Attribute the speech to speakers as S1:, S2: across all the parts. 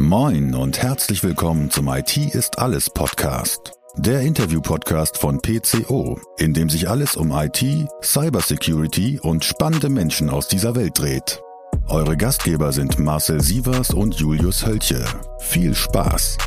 S1: Moin und herzlich willkommen zum IT ist alles Podcast. Der Interview-Podcast von PCO, in dem sich alles um IT, Cybersecurity und spannende Menschen aus dieser Welt dreht. Eure Gastgeber sind Marcel Sievers und Julius Hölche. Viel Spaß!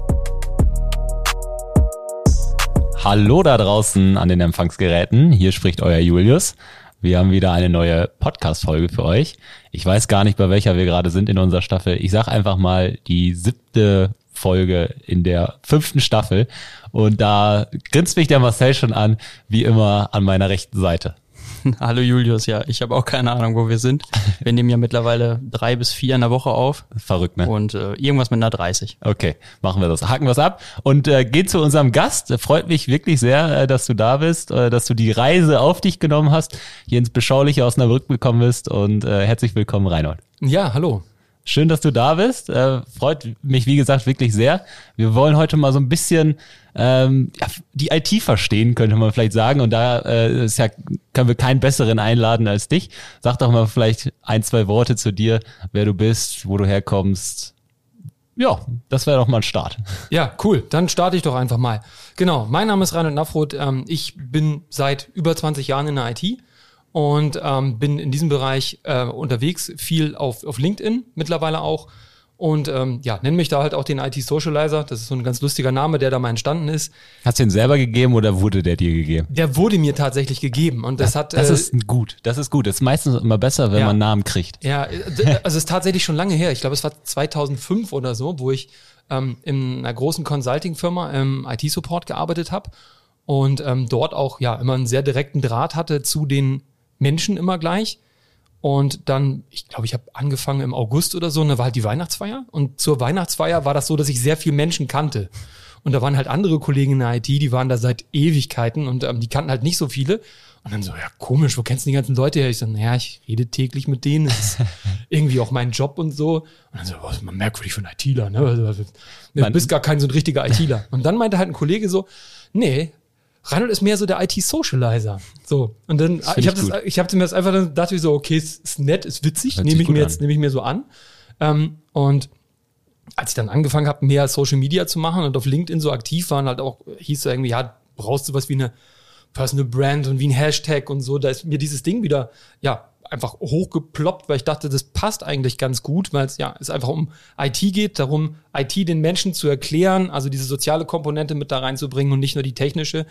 S2: Hallo da draußen an den Empfangsgeräten. Hier spricht euer Julius. Wir haben wieder eine neue Podcast-Folge für euch. Ich weiß gar nicht, bei welcher wir gerade sind in unserer Staffel. Ich sag einfach mal die siebte Folge in der fünften Staffel. Und da grinst mich der Marcel schon an, wie immer an meiner rechten Seite.
S3: Hallo Julius, ja, ich habe auch keine Ahnung, wo wir sind. Wir nehmen ja mittlerweile drei bis vier in der Woche auf.
S2: Verrückt, ne?
S3: Und äh, irgendwas mit einer 30.
S2: Okay, machen wir das. Haken wir es ab und äh, gehen zu unserem Gast. Freut mich wirklich sehr, äh, dass du da bist, äh, dass du die Reise auf dich genommen hast, hier ins beschauliche Osnabrück gekommen bist und äh, herzlich willkommen, Reinhold.
S4: Ja, hallo.
S2: Schön, dass du da bist. Äh, freut mich, wie gesagt, wirklich sehr. Wir wollen heute mal so ein bisschen ähm, ja, die IT verstehen, könnte man vielleicht sagen. Und da äh, ist ja, können wir keinen besseren einladen als dich. Sag doch mal vielleicht ein, zwei Worte zu dir, wer du bist, wo du herkommst. Ja, das wäre doch mal ein Start.
S4: Ja, cool. Dann starte ich doch einfach mal. Genau, mein Name ist Reinhold Nafroth. Ähm, ich bin seit über 20 Jahren in der IT und ähm, bin in diesem Bereich äh, unterwegs, viel auf, auf LinkedIn mittlerweile auch. Und ähm, ja, nenne mich da halt auch den IT-Socializer. Das ist so ein ganz lustiger Name, der da mal entstanden ist.
S2: Hast du den selber gegeben oder wurde der dir gegeben?
S4: Der wurde mir tatsächlich gegeben. Und das,
S2: das
S4: hat.
S2: Das äh, ist gut. Das ist gut. Das ist meistens immer besser, wenn
S4: Ja.
S2: man einen Namen kriegt.
S4: Ja, äh, also es ist tatsächlich schon lange her. Ich glaube, es war 2005 oder so, wo ich ähm, in einer großen Consulting-Firma im IT-Support gearbeitet habe und ähm, dort auch ja immer einen sehr direkten Draht hatte zu den Menschen immer gleich. Und dann, ich glaube, ich habe angefangen im August oder so, und da war halt die Weihnachtsfeier. Und zur Weihnachtsfeier war das so, dass ich sehr viele Menschen kannte. Und da waren halt andere Kollegen in der IT, die waren da seit Ewigkeiten und ähm, die kannten halt nicht so viele. Und dann so, ja, komisch, wo kennst du die ganzen Leute her? Ich so, naja, ich rede täglich mit denen. Das ist irgendwie auch mein Job und so. Und dann so, was ist man merkwürdig für einen ITler, ne? Also, Du bist gar kein so ein richtiger ITler. Und dann meinte halt ein Kollege so, nee, Reinhold ist mehr so der IT-Socializer. So. Und dann,
S2: find
S4: ich habe das, ich habe mir das einfach, dann dachte ich so, okay, ist, ist nett, ist witzig, nehme ich mir jetzt, nehme ich mir so an. Ähm, und als ich dann angefangen habe, mehr Social Media zu machen und auf LinkedIn so aktiv waren, halt auch, hieß so irgendwie, ja, brauchst du was wie eine Personal Brand und wie ein Hashtag und so, da ist mir dieses Ding wieder, ja, einfach hochgeploppt, weil ich dachte, das passt eigentlich ganz gut, weil es ja, es einfach um IT geht, darum, IT den Menschen zu erklären, also diese soziale Komponente mit da reinzubringen und nicht nur die technische.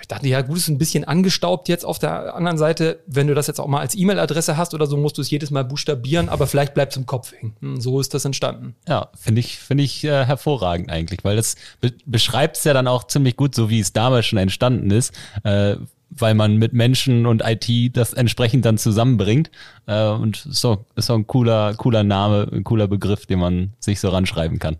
S4: Ich dachte, ja, gut, ist ein bisschen angestaubt jetzt auf der anderen Seite. Wenn du das jetzt auch mal als E-Mail-Adresse hast oder so, musst du es jedes Mal buchstabieren, aber vielleicht bleibt es im Kopf hängen. Hm, So ist das entstanden.
S2: Ja, finde ich, finde ich äh, hervorragend eigentlich, weil das be beschreibt es ja dann auch ziemlich gut, so wie es damals schon entstanden ist, äh, weil man mit Menschen und IT das entsprechend dann zusammenbringt. Äh, und so ist so ein cooler, cooler Name, ein cooler Begriff, den man sich so ranschreiben kann.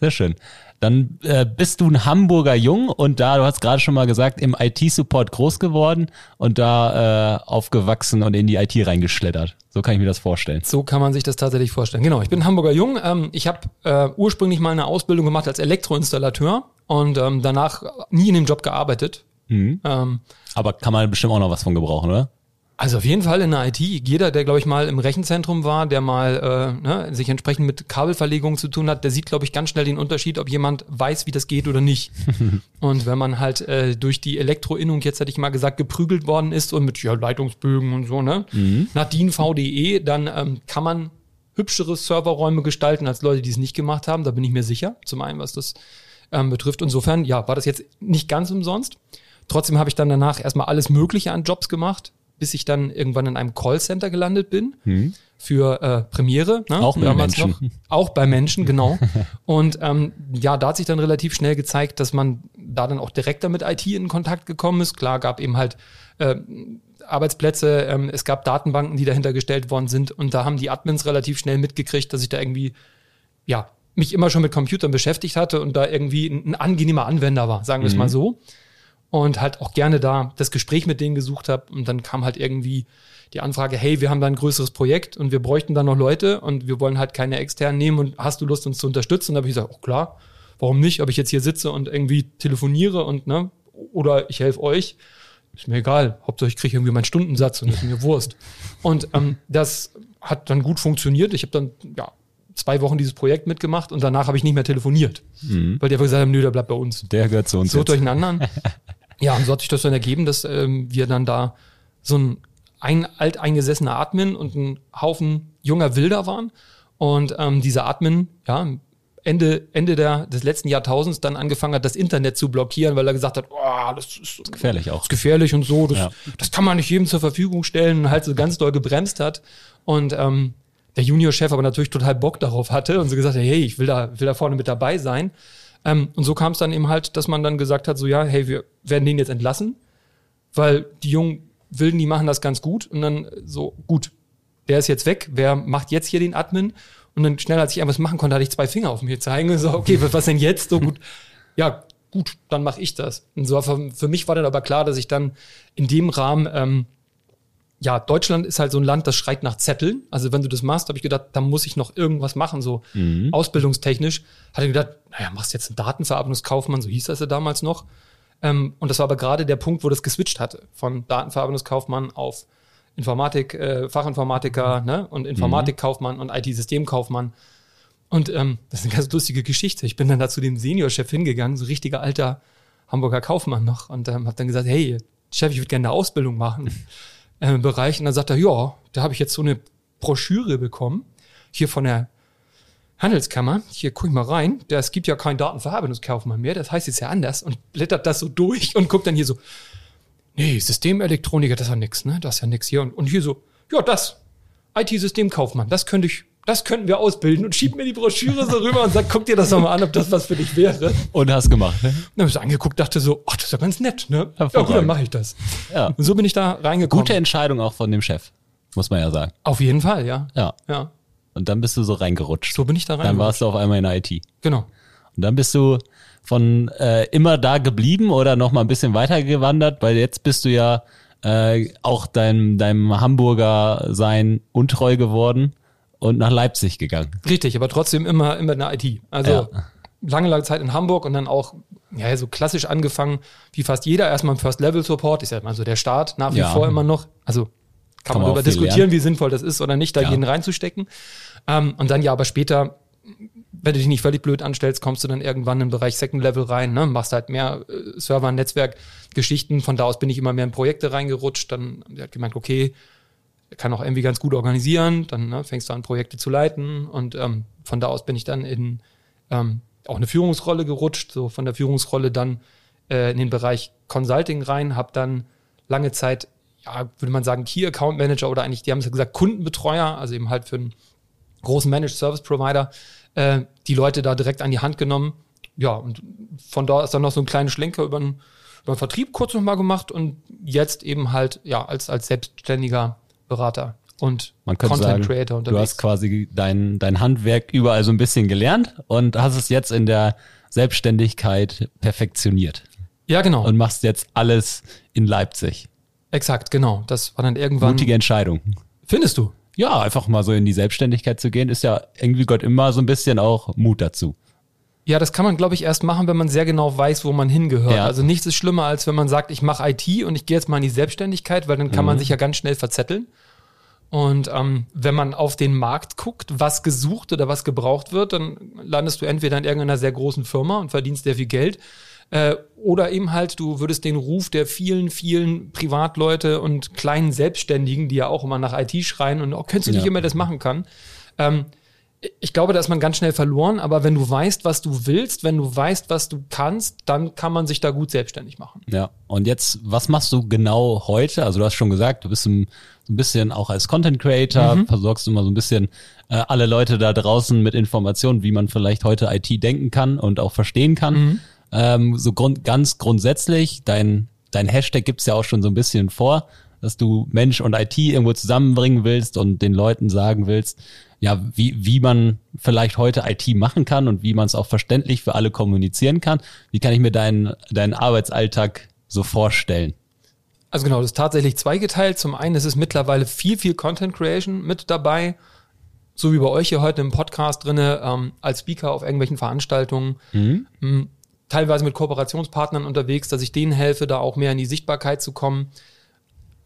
S2: Sehr schön. Dann äh, bist du ein Hamburger Jung und da, du hast gerade schon mal gesagt, im IT-Support groß geworden und da äh, aufgewachsen und in die IT reingeschlittert. So kann ich mir das vorstellen.
S4: So kann man sich das tatsächlich vorstellen. Genau, ich bin Hamburger Jung. Ähm, ich habe äh, ursprünglich mal eine Ausbildung gemacht als Elektroinstallateur und ähm, danach nie in dem Job gearbeitet.
S2: Mhm.
S4: Ähm,
S2: Aber kann man bestimmt auch noch was von gebrauchen, oder?
S4: Also auf jeden Fall in der IT. Jeder, der, glaube ich, mal im Rechenzentrum war, der mal äh, ne, sich entsprechend mit Kabelverlegung zu tun hat, der sieht, glaube ich, ganz schnell den Unterschied, ob jemand weiß, wie das geht oder nicht. und wenn man halt äh, durch die Elektroinnung, jetzt hätte ich mal gesagt, geprügelt worden ist und mit ja, Leitungsbögen und so, ne, nach DIN VDE, dann ähm, kann man hübschere Serverräume gestalten als Leute, die es nicht gemacht haben. Da bin ich mir sicher. Zum einen, was das ähm, betrifft. Insofern, ja, war das jetzt nicht ganz umsonst. Trotzdem habe ich dann danach erstmal alles Mögliche an Jobs gemacht, bis ich dann irgendwann in einem Callcenter gelandet bin für äh, Premiere. Ne?
S2: Auch bei
S4: Damals
S2: Menschen.
S4: Noch. Auch bei Menschen, genau. Und ähm, ja, da hat sich dann relativ schnell gezeigt, dass man da dann auch direkter mit IT in Kontakt gekommen ist. Klar gab eben halt äh, Arbeitsplätze, ähm, es gab Datenbanken, die dahinter gestellt worden sind und da haben die Admins relativ schnell mitgekriegt, dass ich da irgendwie ja, mich immer schon mit Computern beschäftigt hatte und da irgendwie ein, ein angenehmer Anwender war, sagen wir es mal so. Und halt auch gerne da das Gespräch mit denen gesucht habe. Und dann kam halt irgendwie die Anfrage, hey, wir haben da ein größeres Projekt und wir bräuchten da noch Leute und wir wollen halt keine externen nehmen und hast du Lust, uns zu unterstützen? Und da habe ich gesagt, oh klar, warum nicht? Ob ich jetzt hier sitze und irgendwie telefoniere und, ne, oder ich helfe euch, ist mir egal. Hauptsache ich kriege irgendwie meinen Stundensatz und ist mir Wurst. Und ähm, das hat dann gut funktioniert. Ich habe dann, ja, zwei Wochen dieses Projekt mitgemacht und danach habe ich nicht mehr telefoniert. Weil die einfach gesagt haben, nö, der bleibt bei uns.
S2: Der gehört zu uns.
S4: So
S2: jetzt.
S4: durcheinander. ja, und so hat sich das dann ergeben, dass ähm, wir dann da so ein, ein alteingesessener Admin und ein Haufen junger Wilder waren. Und ähm, dieser Admin, ja, Ende, Ende der, des letzten Jahrtausends dann angefangen hat, das Internet zu blockieren, weil er gesagt hat, oh, das ist
S2: Gefährlich auch.
S4: ist gefährlich und so, das,
S2: Ja.
S4: das kann man nicht jedem zur Verfügung stellen und halt so ganz doll gebremst hat. Und ähm, der Juniorchef aber natürlich total Bock darauf hatte und so gesagt hat, hey, ich will da, will da vorne mit dabei sein. Ähm, und so kam es dann eben halt, dass man dann gesagt hat, so ja, hey, wir werden den jetzt entlassen, weil die jungen Wilden, die machen das ganz gut. Und dann so, gut, der ist jetzt weg, wer macht jetzt hier den Admin? Und dann schnell, als ich irgendwas machen konnte, hatte ich zwei Finger auf mir zeigen so, okay, was was denn jetzt? So gut, ja, gut, dann mache ich das. Und so für, für mich war dann aber klar, dass ich dann in dem Rahmen, ähm, ja, Deutschland ist halt so ein Land, das schreit nach Zetteln. Also wenn du das machst, habe ich gedacht, da muss ich noch irgendwas machen, so ausbildungstechnisch. Hatte gedacht, naja, machst jetzt einen Datenverarbeitungskaufmann, so hieß das ja damals noch. Ähm, und das war aber gerade der Punkt, wo das geswitcht hatte, von Datenverarbeitungskaufmann auf Informatik, äh, Fachinformatiker ne? und Informatikkaufmann und IT-Systemkaufmann. Und ähm, das ist eine ganz lustige Geschichte. Ich bin dann da zu dem Seniorchef hingegangen, so richtiger alter Hamburger Kaufmann noch, und ähm, habe dann gesagt, hey, Chef, ich würde gerne eine Ausbildung machen äh, Bereich. Und dann sagt er, ja, da habe ich jetzt so eine Broschüre bekommen, hier von der Handelskammer. Hier guck ich mal rein. Da, Es gibt ja keinen Datenverarbeitungskaufmann mehr. Das heißt jetzt ja anders und blättert das so durch und guckt dann hier so, nee, Systemelektroniker, das ist ja nix, ne? Das ist ja nix hier. Und, und hier so, ja, das, IT-Systemkaufmann, das könnte ich, das könnten wir ausbilden und schiebt mir die Broschüre so rüber und sagt, guck dir das doch mal an, ob das was für dich wäre.
S2: Und hast gemacht. Ne?
S4: Dann habe ich so angeguckt, dachte so, ach, das ist ja ganz nett, ne? Ja, gut, dann mache ich das.
S2: Ja.
S4: Und so bin ich da reingekommen.
S2: Gute Entscheidung auch von dem Chef, muss man ja sagen.
S4: Auf jeden Fall, ja.
S2: Ja.
S4: Ja.
S2: Und dann bist du so reingerutscht.
S4: So bin ich da
S2: Dann
S4: reingerutscht.
S2: warst du auf einmal in IT.
S4: Genau.
S2: Und dann bist du von äh, immer da geblieben oder noch mal ein bisschen weiter gewandert, weil jetzt bist du ja äh, auch deinem, deinem Hamburger Sein untreu geworden und nach Leipzig gegangen.
S4: Richtig, aber trotzdem immer, immer in der IT. Also
S2: Ja.
S4: lange, lange Zeit in Hamburg und dann auch ja, so klassisch angefangen, wie fast jeder, erstmal im First-Level-Support, ist ja mal so der Start, nach wie
S2: Ja.
S4: vor immer noch. Also kann,
S2: Kann
S4: man darüber diskutieren, wie sinnvoll das ist oder nicht, da
S2: Ja.
S4: jeden reinzustecken. Ähm, und dann ja, aber später, wenn du dich nicht völlig blöd anstellst, kommst du dann irgendwann im Bereich Second Level rein, ne? machst halt mehr äh, Server, Netzwerk, Geschichten. Von da aus bin ich immer mehr in Projekte reingerutscht. Dann hat er gemeint, okay, kann auch irgendwie ganz gut organisieren, dann ne, fängst du an, Projekte zu leiten und ähm, von da aus bin ich dann in ähm, auch eine Führungsrolle gerutscht, so von der Führungsrolle dann äh, in den Bereich Consulting rein, habe dann lange Zeit, ja, würde man sagen, Key Account Manager oder eigentlich, die haben es ja gesagt, Kundenbetreuer, also eben halt für einen großen Managed Service Provider, äh, die Leute da direkt an die Hand genommen. Ja, und von da ist dann noch so ein kleiner Schlenker über den, über den Vertrieb kurz nochmal gemacht und jetzt eben halt, ja, als, als selbstständiger Berater und
S2: Man könnte
S4: Content
S2: sagen,
S4: Creator
S2: du
S4: unterwegs.
S2: hast quasi dein, dein Handwerk überall so ein bisschen gelernt und hast es jetzt in der Selbstständigkeit perfektioniert
S4: ja, genau.
S2: und machst jetzt alles in Leipzig.
S4: Exakt, genau. Das war dann irgendwann.
S2: Mutige Entscheidung.
S4: Findest du?
S2: Ja, einfach mal so in die Selbstständigkeit zu gehen, ist ja irgendwie Gott immer so ein bisschen auch Mut dazu.
S4: Ja, das kann man, glaube ich, erst machen, wenn man sehr genau weiß, wo man hingehört.
S2: Ja.
S4: Also nichts ist schlimmer, als wenn man sagt, ich mache IT und ich gehe jetzt mal in die Selbstständigkeit, weil dann kann man sich ja ganz schnell verzetteln. Und ähm, wenn man auf den Markt guckt, was gesucht oder was gebraucht wird, dann landest du entweder in irgendeiner sehr großen Firma und verdienst sehr viel Geld. Äh, oder eben halt, du würdest den Ruf der vielen, vielen Privatleute und kleinen Selbstständigen, die ja auch immer nach IT schreien und, oh, könntest du nicht
S2: Ja.
S4: immer das machen kann. Ähm, ich glaube, da ist man ganz schnell verloren, aber wenn du weißt, was du willst, wenn du weißt, was du kannst, dann kann man sich da gut selbstständig machen.
S2: Ja. Und jetzt, was machst du genau heute? Also du hast schon gesagt, du bist ein, so ein bisschen auch als Content Creator, versorgst du mal so ein bisschen äh, alle Leute da draußen mit Informationen, wie man vielleicht heute IT denken kann und auch verstehen kann. Ähm, so grund, ganz grundsätzlich, dein, dein Hashtag gibt's ja auch schon so ein bisschen vor, dass du Mensch und IT irgendwo zusammenbringen willst und den Leuten sagen willst, ja, wie, wie man vielleicht heute IT machen kann und wie man es auch verständlich für alle kommunizieren kann. Wie kann ich mir deinen, deinen Arbeitsalltag so vorstellen?
S4: Also genau, das ist tatsächlich zweigeteilt. Zum einen ist es mittlerweile viel, viel Content Creation mit dabei. So wie bei euch hier heute im Podcast drinne, ähm, als Speaker auf irgendwelchen Veranstaltungen. Ähm, teilweise mit Kooperationspartnern unterwegs, dass ich denen helfe, da auch mehr in die Sichtbarkeit zu kommen.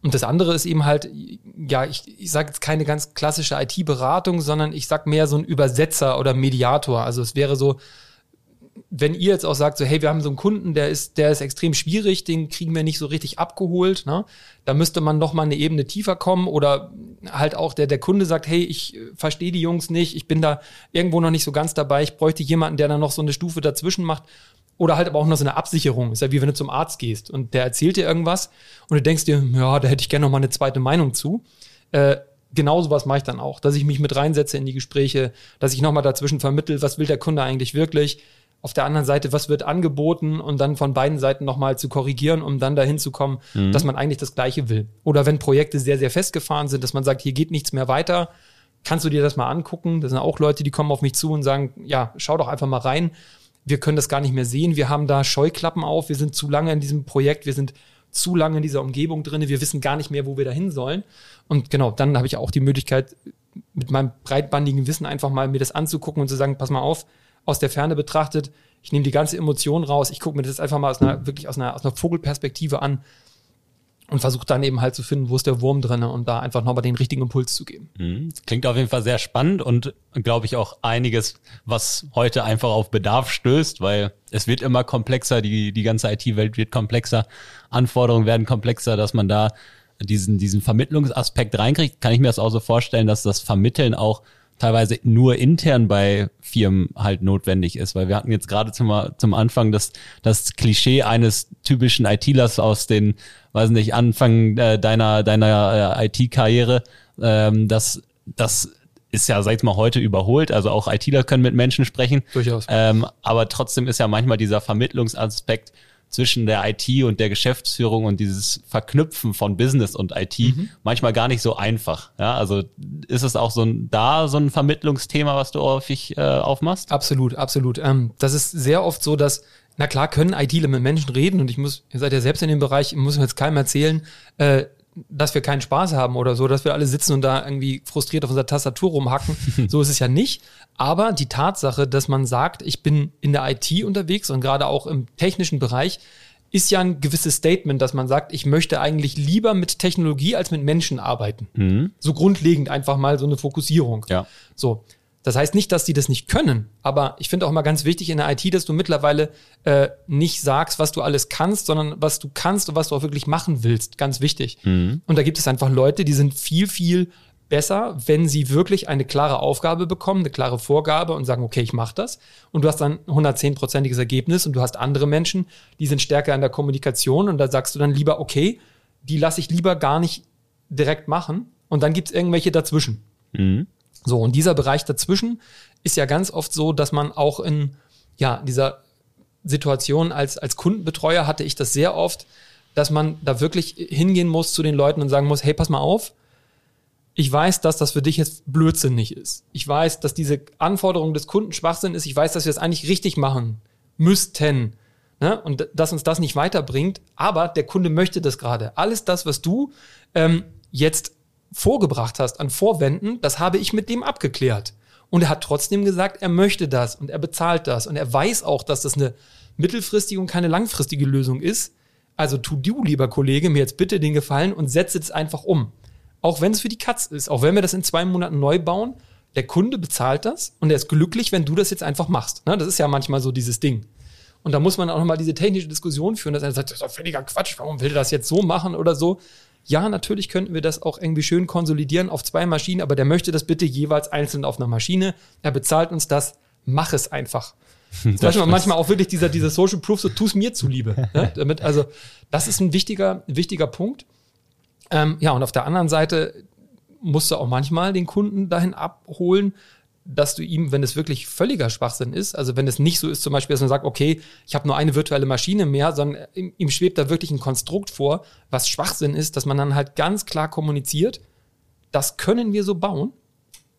S4: Und das andere ist eben halt, ja, ich, ich sage jetzt keine ganz klassische IT-Beratung, sondern ich sag mehr so ein Übersetzer oder Mediator. Also es wäre so, wenn ihr jetzt auch sagt, so, hey, wir haben so einen Kunden, der ist, der ist extrem schwierig, den kriegen wir nicht so richtig abgeholt, ne? Da müsste man noch mal eine Ebene tiefer kommen oder halt auch der, der Kunde sagt, hey, ich verstehe die Jungs nicht, ich bin da irgendwo noch nicht so ganz dabei, ich bräuchte jemanden, der dann noch so eine Stufe dazwischen macht. Oder halt aber auch noch so eine Absicherung. Ist ja wie wenn du zum Arzt gehst und der erzählt dir irgendwas und du denkst dir, ja, da hätte ich gerne noch mal eine zweite Meinung zu. Äh, genauso was mache ich dann auch, dass ich mich mit reinsetze in die Gespräche, dass ich nochmal dazwischen vermittel, was will der Kunde eigentlich wirklich, auf der anderen Seite, was wird angeboten und dann von beiden Seiten nochmal zu korrigieren, um dann dahin zu kommen, mhm. dass man eigentlich das Gleiche will. Oder wenn Projekte sehr, sehr festgefahren sind, dass man sagt, hier geht nichts mehr weiter, kannst du dir das mal angucken? Das sind auch Leute, die kommen auf mich zu und sagen, ja, schau doch einfach mal rein. Wir können das gar nicht mehr sehen. Wir haben da Scheuklappen auf. Wir sind zu lange in diesem Projekt. Wir sind zu lange in dieser Umgebung drin. Wir wissen gar nicht mehr, wo wir dahin sollen. Und genau, dann habe ich auch die Möglichkeit, mit meinem breitbandigen Wissen einfach mal mir das anzugucken und zu sagen, pass mal auf, aus der Ferne betrachtet. Ich nehme die ganze Emotion raus. Ich gucke mir das einfach mal aus einer, wirklich aus einer, aus einer Vogelperspektive an und versuche dann eben halt zu finden, wo ist der Wurm drin und da einfach nochmal den richtigen Impuls zu geben.
S2: Mhm. Klingt auf jeden Fall sehr spannend und glaube ich auch einiges, was heute einfach auf Bedarf stößt, weil es wird immer komplexer, die, die ganze IT-Welt wird komplexer, Anforderungen werden komplexer, dass man da diesen, diesen Vermittlungsaspekt reinkriegt, kann ich mir das auch so vorstellen, dass das Vermitteln auch teilweise nur intern bei Firmen halt notwendig ist, weil wir hatten jetzt gerade zum, zum Anfang das, das Klischee eines typischen ITlers aus den, weiß nicht, Anfang äh, deiner, deiner äh, IT-Karriere, ähm, das, das ist ja, sag ich mal, heute überholt. Also auch ITler können mit Menschen sprechen.
S4: Durchaus.
S2: Ähm, aber trotzdem ist ja manchmal dieser Vermittlungsaspekt zwischen der IT und der Geschäftsführung und dieses Verknüpfen von Business und IT mhm. manchmal gar nicht so einfach. Ja, also ist es auch so ein, da so ein Vermittlungsthema, was du häufig äh, aufmachst?
S4: Absolut, absolut. Ähm, das ist sehr oft so, dass na klar können ITler mit Menschen reden und ich muss, ihr seid ja selbst in dem Bereich, ich muss mir jetzt keinem erzählen, äh, dass wir keinen Spaß haben oder so, dass wir alle sitzen und da irgendwie frustriert auf unserer Tastatur rumhacken. so ist es ja nicht. Aber die Tatsache, dass man sagt, ich bin in der IT unterwegs und gerade auch im technischen Bereich, ist ja ein gewisses Statement, dass man sagt, ich möchte eigentlich lieber mit Technologie als mit Menschen arbeiten. Mhm. So grundlegend einfach mal so eine Fokussierung.
S2: Ja.
S4: So. Das heißt nicht, dass die das nicht können, aber ich finde auch immer ganz wichtig in der IT, dass du mittlerweile äh, nicht sagst, was du alles kannst, sondern was du kannst und was du auch wirklich machen willst. Ganz wichtig. Mhm. Und da gibt es einfach Leute, die sind viel, viel besser, wenn sie wirklich eine klare Aufgabe bekommen, eine klare Vorgabe und sagen, okay, ich mache das. Und du hast dann 110-prozentiges Ergebnis und du hast andere Menschen, die sind stärker in der Kommunikation und da sagst du dann lieber, okay, die lasse ich lieber gar nicht direkt machen und dann gibt es irgendwelche dazwischen. Mhm. So, und dieser Bereich dazwischen ist ja ganz oft so, dass man auch in ja, dieser Situation als, als Kundenbetreuer hatte ich das sehr oft, dass man da wirklich hingehen muss zu den Leuten und sagen muss, hey, pass mal auf, ich weiß, dass das für dich jetzt blödsinnig ist. Ich weiß, dass diese Anforderung des Kunden Schwachsinn ist. Ich weiß, dass wir es das eigentlich richtig machen müssten. Ne? Und dass uns das nicht weiterbringt. Aber der Kunde möchte das gerade. Alles das, was du ähm, jetzt vorgebracht hast an Vorwänden, das habe ich mit dem abgeklärt. Und er hat trotzdem gesagt, er möchte das und er bezahlt das. Und er weiß auch, dass das eine mittelfristige und keine langfristige Lösung ist. Also tu du, lieber Kollege, mir jetzt bitte den Gefallen und setze es einfach um. Auch wenn es für die Katz ist, auch wenn wir das in zwei Monaten neu bauen, der Kunde bezahlt das und er ist glücklich, wenn du das jetzt einfach machst. Ne? Das ist ja manchmal so dieses Ding. Und da muss man auch nochmal diese technische Diskussion führen, dass er sagt, das ist doch völliger Quatsch, warum will er das jetzt so machen oder so? Ja, natürlich könnten wir das auch irgendwie schön konsolidieren auf zwei Maschinen, aber der möchte das bitte jeweils einzeln auf einer Maschine. Er bezahlt uns das, mach es einfach. Das manchmal, manchmal auch wirklich dieser, dieser Social Proof, so tu es mir zuliebe. Ne? Damit, also, das ist ein wichtiger, wichtiger Punkt. Ähm, ja, und auf der anderen Seite musst du auch manchmal den Kunden dahin abholen, dass du ihm, wenn es wirklich völliger Schwachsinn ist, also wenn es nicht so ist, zum Beispiel, dass man sagt, okay, ich habe nur eine virtuelle Maschine mehr, sondern ihm, schwebt da wirklich ein Konstrukt vor, was Schwachsinn ist, dass man dann halt ganz klar kommuniziert, das können wir so bauen,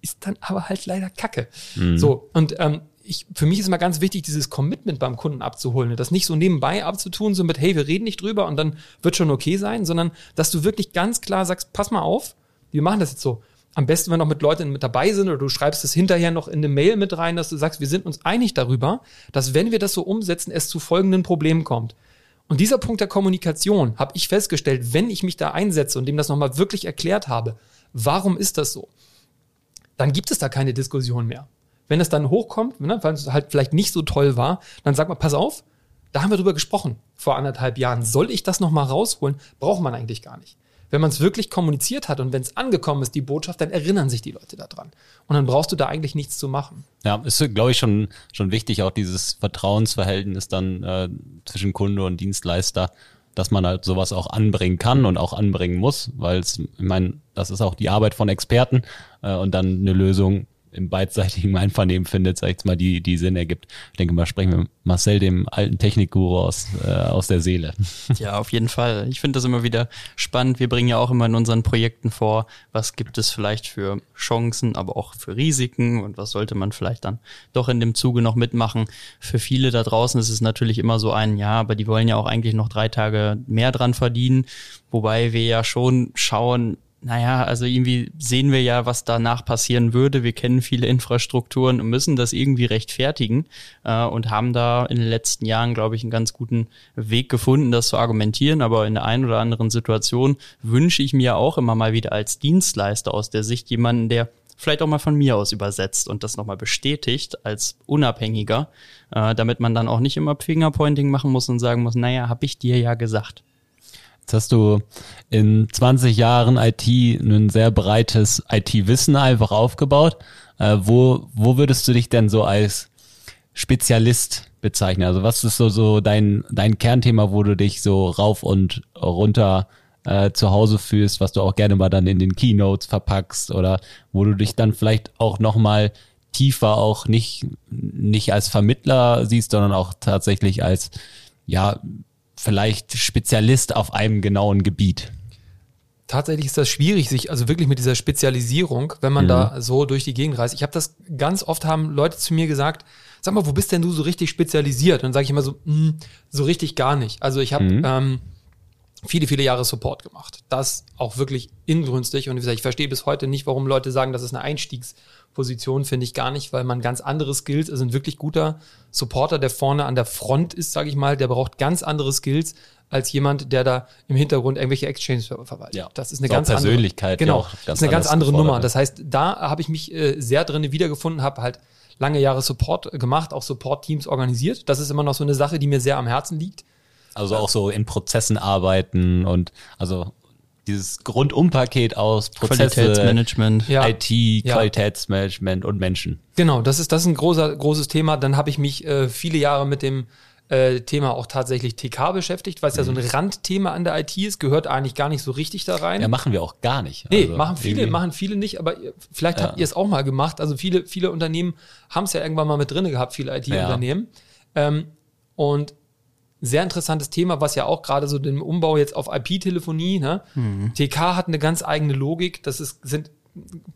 S4: ist dann aber halt leider Kacke. Mhm. So, und ähm, ich, für mich ist immer ganz wichtig, dieses Commitment beim Kunden abzuholen. Das nicht so nebenbei abzutun, so mit, hey, wir reden nicht drüber und dann wird schon okay sein, sondern dass du wirklich ganz klar sagst, pass mal auf, wir machen das jetzt so am besten, wenn noch mit Leuten mit dabei sind oder du schreibst es hinterher noch in eine Mail mit rein, dass du sagst, wir sind uns einig darüber, dass wenn wir das so umsetzen, es zu folgenden Problemen kommt. Und dieser Punkt der Kommunikation habe ich festgestellt, wenn ich mich da einsetze und dem das nochmal wirklich erklärt habe, warum ist das so, dann gibt es da keine Diskussion mehr. Wenn es dann hochkommt, ne, weil es halt vielleicht nicht so toll war, dann sagt man, pass auf, da haben wir drüber gesprochen vor anderthalb Jahren. Soll ich das nochmal rausholen? Braucht man eigentlich gar nicht. Wenn man es wirklich kommuniziert hat und wenn es angekommen ist, die Botschaft, dann erinnern sich die Leute daran. Und dann brauchst du da eigentlich nichts zu machen.
S2: Ja, ist, glaube ich, schon, schon wichtig, auch dieses Vertrauensverhältnis dann äh, zwischen Kunde und Dienstleister, dass man halt sowas auch anbringen kann und auch anbringen muss, weil es, ich meine, das ist auch die Arbeit von Experten äh, und dann eine Lösung im beidseitigen Einvernehmen findet, sag ich jetzt mal, die, die Sinn ergibt. Ich denke mal, sprechen wir Marcel, dem alten Technikguru aus, äh, aus der Seele.
S3: Ja, auf jeden Fall. Ich finde das immer wieder spannend. Wir bringen ja auch immer in unseren Projekten vor, was gibt es vielleicht für Chancen, aber auch für Risiken und was sollte man vielleicht dann doch in dem Zuge noch mitmachen. Für viele da draußen ist es natürlich immer so ein, ja, aber die wollen ja auch eigentlich noch drei Tage mehr dran verdienen, wobei wir ja schon schauen, naja, also irgendwie sehen wir ja, was danach passieren würde. Wir kennen viele Infrastrukturen und müssen das irgendwie rechtfertigen äh, und haben da in den letzten Jahren, glaube ich, einen ganz guten Weg gefunden, das zu argumentieren. Aber in der einen oder anderen Situation wünsche ich mir auch immer mal wieder als Dienstleister aus der Sicht jemanden, der vielleicht auch mal von mir aus übersetzt und das nochmal bestätigt als Unabhängiger, äh, damit man dann auch nicht immer Fingerpointing machen muss und sagen muss, naja, habe ich dir ja gesagt.
S2: Jetzt hast du in 20 Jahren IT ein sehr breites IT-Wissen einfach aufgebaut. Äh, wo, wo würdest du dich denn so als Spezialist bezeichnen? Also was ist so, so dein, dein Kernthema, wo du dich so rauf und runter äh, zu Hause fühlst, was du auch gerne mal dann in den Keynotes verpackst oder wo du dich dann vielleicht auch nochmal tiefer auch nicht, nicht als Vermittler siehst, sondern auch tatsächlich als, ja, vielleicht Spezialist auf einem genauen Gebiet?
S4: Tatsächlich ist das schwierig, sich also wirklich mit dieser Spezialisierung, wenn man mhm. da so durch die Gegend reist. Ich habe das ganz oft haben Leute zu mir gesagt, sag mal, wo bist denn du so richtig spezialisiert? Und dann sage ich immer so, mh, hm, so richtig gar nicht. Also ich habe mhm. ähm, viele, viele Jahre Support gemacht. Das auch wirklich inbrünstig. Und wie gesagt, ich verstehe bis heute nicht, warum Leute sagen, das ist eine Einstiegsposition, finde ich gar nicht, weil man ganz andere Skills, also ein wirklich guter Supporter, der vorne an der Front ist, sage ich mal, der braucht ganz andere Skills als jemand, der da im Hintergrund irgendwelche Exchange-Server verwaltet. Ja. Das ist eine ganz
S2: Persönlichkeit.
S4: Andere, genau, das ist eine ganz andere Nummer. Das heißt, da habe ich mich äh, sehr drin wiedergefunden, habe halt lange Jahre Support gemacht, auch Support-Teams organisiert. Das ist immer noch so eine Sache, die mir sehr am Herzen liegt
S2: also auch so in Prozessen arbeiten und also dieses Grundumpaket aus Prozesse,
S3: Qualitätsmanagement,
S2: ja. IT, ja. Qualitätsmanagement und Menschen.
S4: Genau, das ist das ist ein großer großes Thema. Dann habe ich mich äh, viele Jahre mit dem äh, Thema auch tatsächlich TK beschäftigt, weil es mhm. ja so ein mhm. Randthema an der IT ist, gehört eigentlich gar nicht so richtig da rein.
S2: Ja, machen wir auch gar nicht.
S4: Nee, also machen viele, irgendwie. machen viele nicht, aber vielleicht ja. habt ihr es auch mal gemacht. Also viele, viele Unternehmen haben es ja irgendwann mal mit drinne gehabt, viele IT-Unternehmen. Ja. Ähm, und sehr interessantes Thema, was ja auch gerade so den Umbau jetzt auf IP-Telefonie, ne? Mhm. TK hat eine ganz eigene Logik. Das ist, sind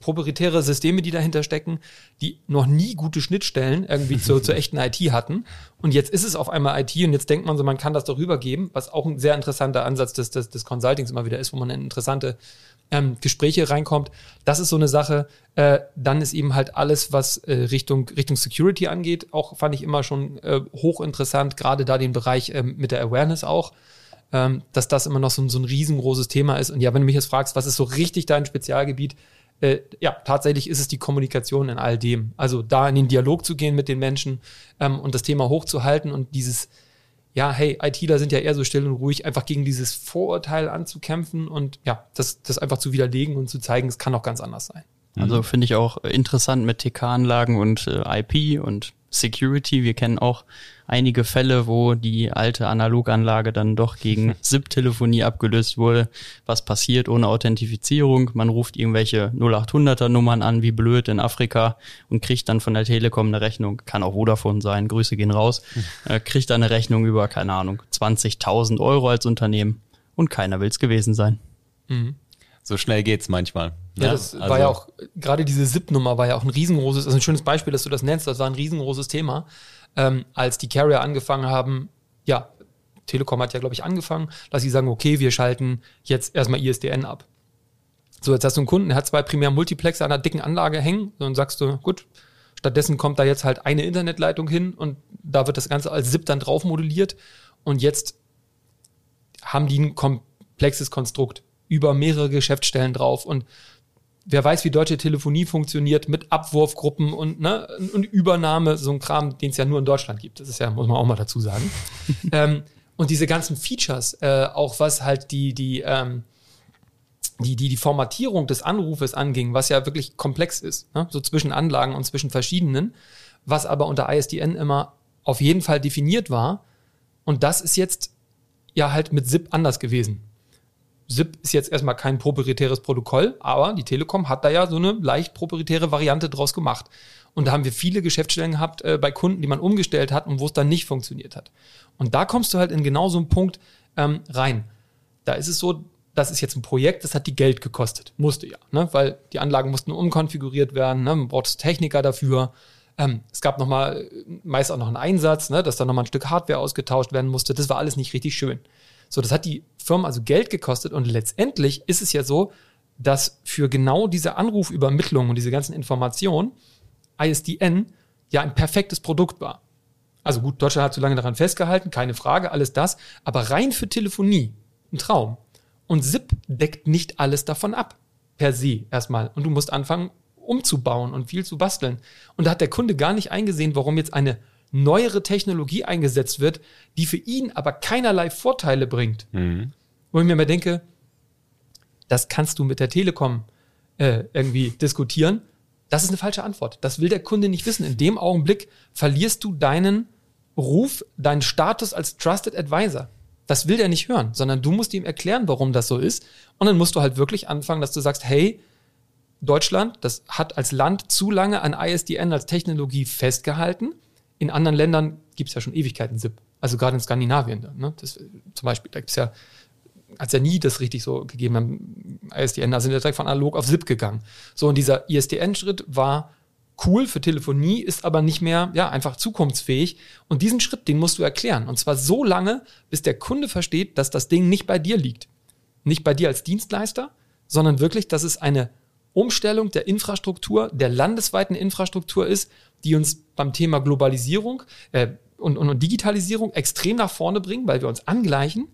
S4: proprietäre Systeme, die dahinter stecken, die noch nie gute Schnittstellen irgendwie zur, zur echten IT hatten. Und jetzt ist es auf einmal IT und jetzt denkt man so, man kann das darüber geben, was auch ein sehr interessanter Ansatz des, des, des Consultings immer wieder ist, wo man in interessante ähm, Gespräche reinkommt. Das ist so eine Sache. Äh, dann ist eben halt alles, was äh, Richtung, Richtung Security angeht, auch fand ich immer schon äh, hochinteressant, gerade da den Bereich ähm, mit der Awareness auch. Ähm, dass das immer noch so, so ein riesengroßes Thema ist. Und ja, wenn du mich jetzt fragst, was ist so richtig dein Spezialgebiet, äh, ja, tatsächlich ist es die Kommunikation in all dem. Also da in den Dialog zu gehen mit den Menschen ähm, und das Thema hochzuhalten und dieses, ja, hey, ITler sind ja eher so still und ruhig, einfach gegen dieses Vorurteil anzukämpfen und ja, das, das einfach zu widerlegen und zu zeigen, es kann auch ganz anders sein.
S3: Also finde ich auch interessant mit TK-Anlagen und äh, IP und Security. Wir kennen auch einige Fälle, wo die alte Analoganlage dann doch gegen SIP-Telefonie abgelöst wurde. Was passiert ohne Authentifizierung? Man ruft irgendwelche 0800er Nummern an, wie blöd in Afrika und kriegt dann von der Telekom eine Rechnung. Kann auch Vodafone sein. Grüße gehen raus. Äh, kriegt dann eine Rechnung über, keine Ahnung, 20.000 Euro als Unternehmen und keiner will es gewesen sein.
S2: Mhm. So schnell geht's manchmal.
S4: Ja, das also. war ja auch, gerade diese SIP-Nummer war ja auch ein riesengroßes, also ein schönes Beispiel, dass du das nennst, das war ein riesengroßes Thema. Ähm, als die Carrier angefangen haben, ja, Telekom hat ja, glaube ich, angefangen, dass sie sagen, okay, wir schalten jetzt erstmal ISDN ab. So, jetzt hast du einen Kunden, der hat zwei primär Multiplexer an einer dicken Anlage hängen, und dann sagst du, gut, stattdessen kommt da jetzt halt eine Internetleitung hin und da wird das Ganze als SIP dann drauf modelliert und jetzt haben die ein komplexes Konstrukt über mehrere Geschäftsstellen drauf und wer weiß, wie deutsche Telefonie funktioniert mit Abwurfgruppen und, ne, und Übernahme, so ein Kram, den es ja nur in Deutschland gibt. Das ist ja, muss man auch mal dazu sagen. ähm, und diese ganzen Features, äh, auch was halt die, die, ähm, die, die, die Formatierung des Anrufes anging, was ja wirklich komplex ist, ne? so zwischen Anlagen und zwischen verschiedenen, was aber unter ISDN immer auf jeden Fall definiert war. Und das ist jetzt ja halt mit SIP anders gewesen. SIP ist jetzt erstmal kein proprietäres Protokoll, aber die Telekom hat da ja so eine leicht proprietäre Variante draus gemacht. Und da haben wir viele Geschäftsstellen gehabt äh, bei Kunden, die man umgestellt hat und wo es dann nicht funktioniert hat. Und da kommst du halt in genau so einen Punkt ähm, rein. Da ist es so, das ist jetzt ein Projekt, das hat die Geld gekostet. Musste ja, ne? weil die Anlagen mussten umkonfiguriert werden, ne? man braucht Techniker dafür. Ähm, es gab nochmal, meist auch noch einen Einsatz, ne? dass da nochmal ein Stück Hardware ausgetauscht werden musste. Das war alles nicht richtig schön. So, das hat die Firma also Geld gekostet und letztendlich ist es ja so, dass für genau diese Anrufübermittlung und diese ganzen Informationen ISDN ja ein perfektes Produkt war. Also gut, Deutschland hat zu lange daran festgehalten, keine Frage, alles das, aber rein für Telefonie ein Traum. Und SIP deckt nicht alles davon ab, per se erstmal. Und du musst anfangen, umzubauen und viel zu basteln. Und da hat der Kunde gar nicht eingesehen, warum jetzt eine neuere Technologie eingesetzt wird, die für ihn aber keinerlei Vorteile bringt. Mhm. Wo ich mir mal denke, das kannst du mit der Telekom äh, irgendwie diskutieren. Das ist eine falsche Antwort. Das will der Kunde nicht wissen. In dem Augenblick verlierst du deinen Ruf, deinen Status als Trusted Advisor. Das will der nicht hören, sondern du musst ihm erklären, warum das so ist. Und dann musst du halt wirklich anfangen, dass du sagst, hey, Deutschland, das hat als Land zu lange an ISDN als Technologie festgehalten in anderen Ländern gibt es ja schon Ewigkeiten SIP. Also gerade in Skandinavien. Ne? Das, zum Beispiel, da gibt es ja, hat ja nie das richtig so gegeben haben, ISDN, da sind wir direkt von analog auf SIP gegangen. So, und dieser ISDN-Schritt war cool für Telefonie, ist aber nicht mehr, ja, einfach zukunftsfähig. Und diesen Schritt, den musst du erklären. Und zwar so lange, bis der Kunde versteht, dass das Ding nicht bei dir liegt. Nicht bei dir als Dienstleister, sondern wirklich, dass es eine Umstellung der Infrastruktur, der landesweiten Infrastruktur ist, die uns beim Thema Globalisierung äh, und, und, und Digitalisierung extrem nach vorne bringen, weil wir uns angleichen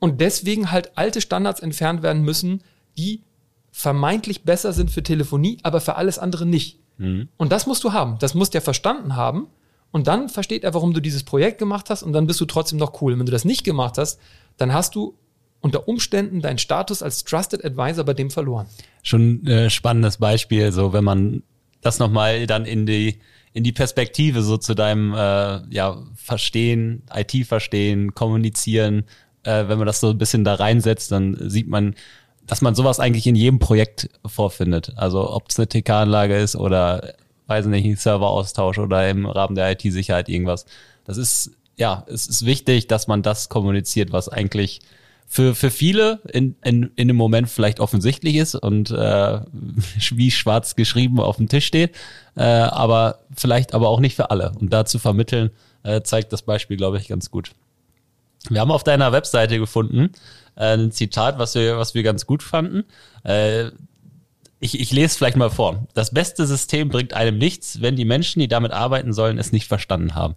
S4: und deswegen halt alte Standards entfernt werden müssen, die vermeintlich besser sind für Telefonie, aber für alles andere nicht. Mhm. Und das musst du haben. Das muss der verstanden haben. Und dann versteht er, warum du dieses Projekt gemacht hast und dann bist du trotzdem noch cool. wenn du das nicht gemacht hast, dann hast du unter Umständen deinen Status als Trusted Advisor bei dem verloren.
S2: Schon äh, spannendes Beispiel, so wenn man das nochmal dann in die in die Perspektive so zu deinem äh, ja Verstehen, IT verstehen, kommunizieren, äh, wenn man das so ein bisschen da reinsetzt, dann sieht man, dass man sowas eigentlich in jedem Projekt vorfindet. Also ob es eine TK-Anlage ist oder weiß nicht, ein Serveraustausch oder im Rahmen der IT-Sicherheit irgendwas. Das ist ja, es ist wichtig, dass man das kommuniziert, was eigentlich für, für viele in, in, in dem Moment vielleicht offensichtlich ist und äh, wie schwarz geschrieben auf dem Tisch steht, äh, aber vielleicht aber auch nicht für alle. Und da zu vermitteln, äh, zeigt das Beispiel, glaube ich, ganz gut. Wir haben auf deiner Webseite gefunden äh, ein Zitat, was wir, was wir ganz gut fanden. Äh, ich, ich lese vielleicht mal vor. Das beste System bringt einem nichts, wenn die Menschen, die damit arbeiten sollen, es nicht verstanden haben.